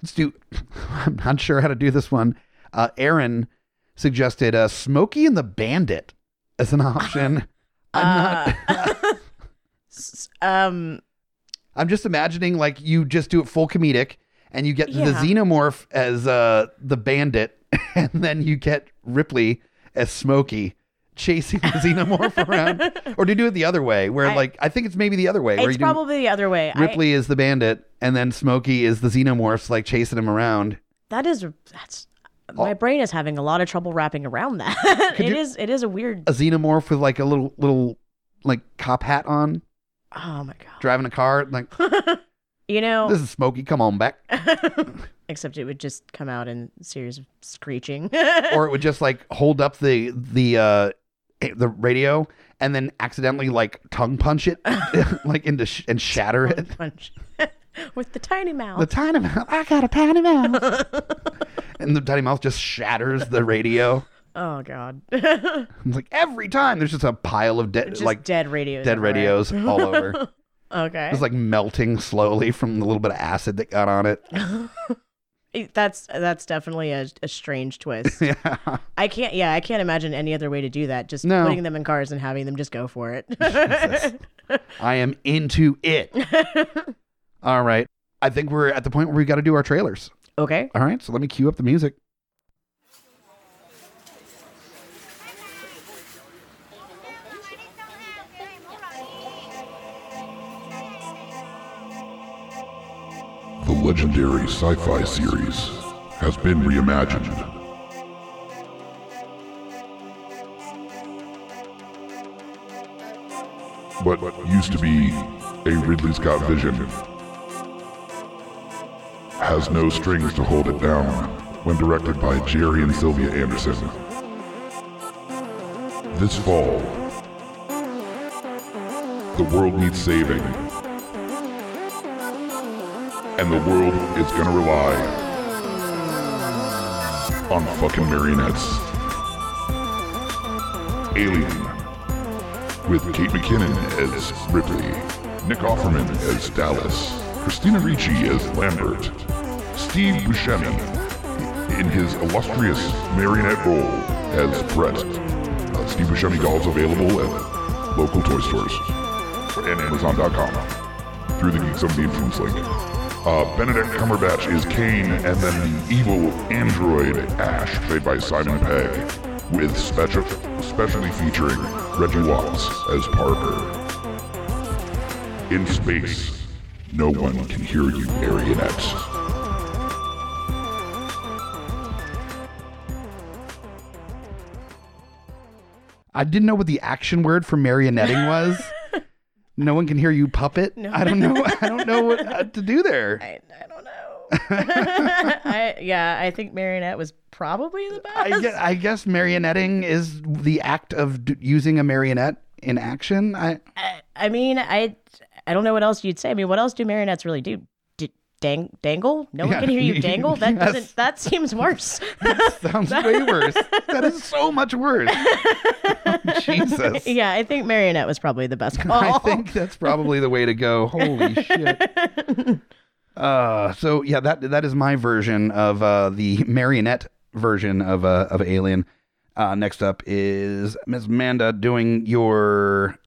let's do. I'm not sure how to do this one. Uh, Aaron suggested uh, Smokey and the Bandit as an option. I'm not. Um. I'm just imagining like you just do it full comedic, and you get the xenomorph as uh, the bandit, and then you get Ripley as Smokey chasing the xenomorph around. Or do you do it the other way, where I- like I think it's maybe the other way, where It's probably the other way. I, Ripley is the bandit, and then Smokey is the xenomorphs like chasing him around. that is that's. My brain is having a lot of trouble wrapping around that. It you- is. It is a weird. A xenomorph with like a little little like cop hat on, Oh my god. driving a car. Like You know, This is Smokey. Come on back. except it would just come out in series of screeching. or it would just like hold up the the uh Eh, the radio and then accidentally like tongue punch it like into sh- and shatter it. Punch. With the tiny mouth. The tiny mouth. I got a tiny mouth. and the tiny mouth just shatters the radio. oh god. It's like every time there's just a pile of dead like dead radios. dead everywhere. radios all over. Okay. It's like melting slowly from the little bit of acid that got on it. That's that's definitely a, a strange twist. yeah. I can't. Yeah, I can't imagine any other way to do that. Just No. putting them in cars and having them just go for it. I am into it. All right. I think we're at the point where we got to do our trailers. okay. All right. So let me cue up the music. The legendary sci fi series has been reimagined. But what used to be a Ridley Scott vision has no strings to hold it down when directed by Gerry and Sylvia Anderson. This fall, the world needs saving and the world is gonna rely on fucking marionettes. Alien, with Kate McKinnon as Ripley, Nick Offerman as Dallas, Christina Ricci as Lambert, Steve Buscemi in his illustrious marionette role as Brett. Uh, Steve Buscemi dolls available at local toy stores and Amazon.com through the Geeks of Influence link. Uh, Benedict Cumberbatch is Kane, and then the evil android Ash, played by Simon Pegg, with special, specially featuring Reggie Watts as Parker. In space, no one can hear you, marionette. I didn't know what the action word for marionetting was. No one can hear you puppet. I don't know. I don't know what to do there. I, I don't know. I yeah, I think marionette was probably the best. I guess, I guess marionetting is the act of d- using a marionette in action. I I, I mean, I I don't know what else you'd say. I mean, what else do marionettes really do? Dang, dangle? No one can hear you dangle. That Yes. doesn't. That seems worse. That sounds way worse. That is so much worse. Jesus. yeah, I think marionette was probably the best call. I think that's probably the way to go. Holy shit. Uh, so yeah, that that is my version of uh, the marionette version of uh, of Alien. Uh, next up is Ms. Amanda doing your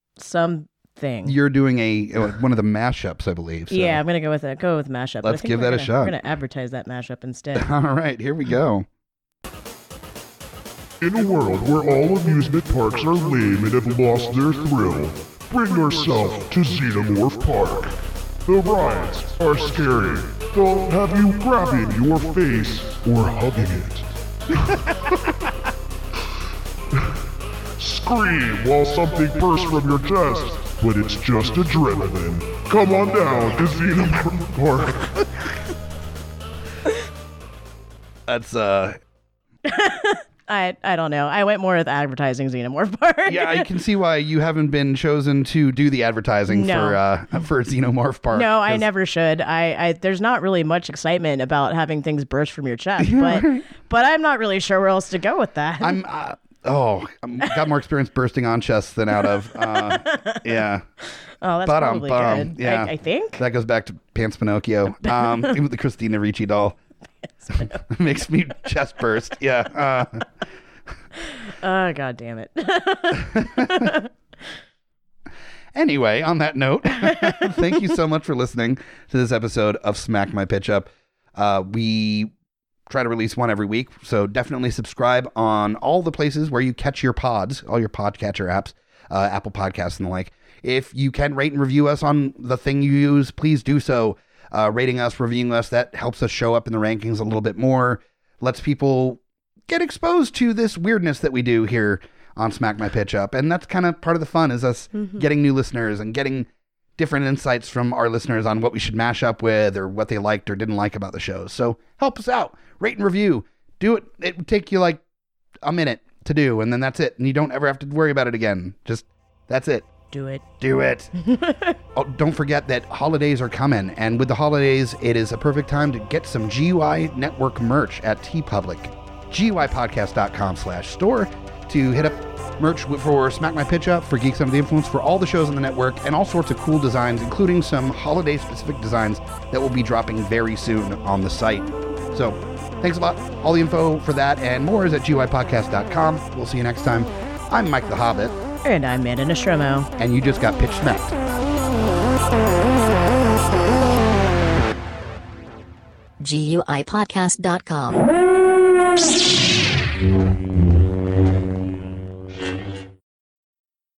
something. you're doing a uh, one of the mashups, I believe. So. Yeah, I'm gonna go with a go with mashup. Let's give that a gonna- shot. We're gonna advertise that mashup instead. All right, here we go. In a world where all amusement parks are lame and have lost their thrill, bring yourself to Xenomorph Park. The rides are scary. They'll have you grabbing your face or hugging it. Scream while something bursts from your chest, but it's just adrenaline. Come on down to Xenomorph Park. That's uh I I don't know. I went more with advertising Xenomorph Park. yeah, I can see why you haven't been chosen to do the advertising No. for uh for Xenomorph Park. No, I 'cause- never should. I, I there's not really much excitement about having things burst from your chest, but but I'm not really sure where else to go with that. I'm uh, oh, I'm got more experience bursting on chests than out of. Uh, yeah, oh, that's Ba-dum, probably bum. good. Yeah. I, I think. that goes back to Pants Pinocchio. Um, with the Christina Ricci doll. Makes me chest burst. Yeah. Uh, Oh god damn it. Anyway, on that note, thank you so much for listening to this episode of Smack My Pitch Up. Uh, we try to release one every week, so definitely subscribe on all the places where you catch your pods, all your podcatcher apps, uh, Apple Podcasts and the like. If you can rate and review us on the thing you use, please do so. Uh, rating us, reviewing us, that helps us show up in the rankings a little bit more, lets people get exposed to this weirdness that we do here on Smack My Pitch Up. And that's kind of part of the fun is us getting new listeners and getting different insights from our listeners on what we should mash up with or what they liked or didn't like about the shows. So help us out. Rate and review. Do it. It would take you like a minute to do, and then that's it. And you don't ever have to worry about it again. Just that's it. Do it. Do it. oh, don't forget that holidays are coming, and with the holidays, it is a perfect time to get some GUI Network merch at TeePublic. GUIPodcast.com slash store to hit up merch for Smack My Pitch Up, for Geeks Under the Influence, for all the shows on the network, and all sorts of cool designs, including some holiday specific designs that will be dropping very soon on the site. So, thanks a lot. All the info for that and more is at GUIPodcast.com. We'll see you next time. I'm Mike the Hobbit, And I'm Amanda Nostromo. and you just got pitch smacked. GUIPodcast.com.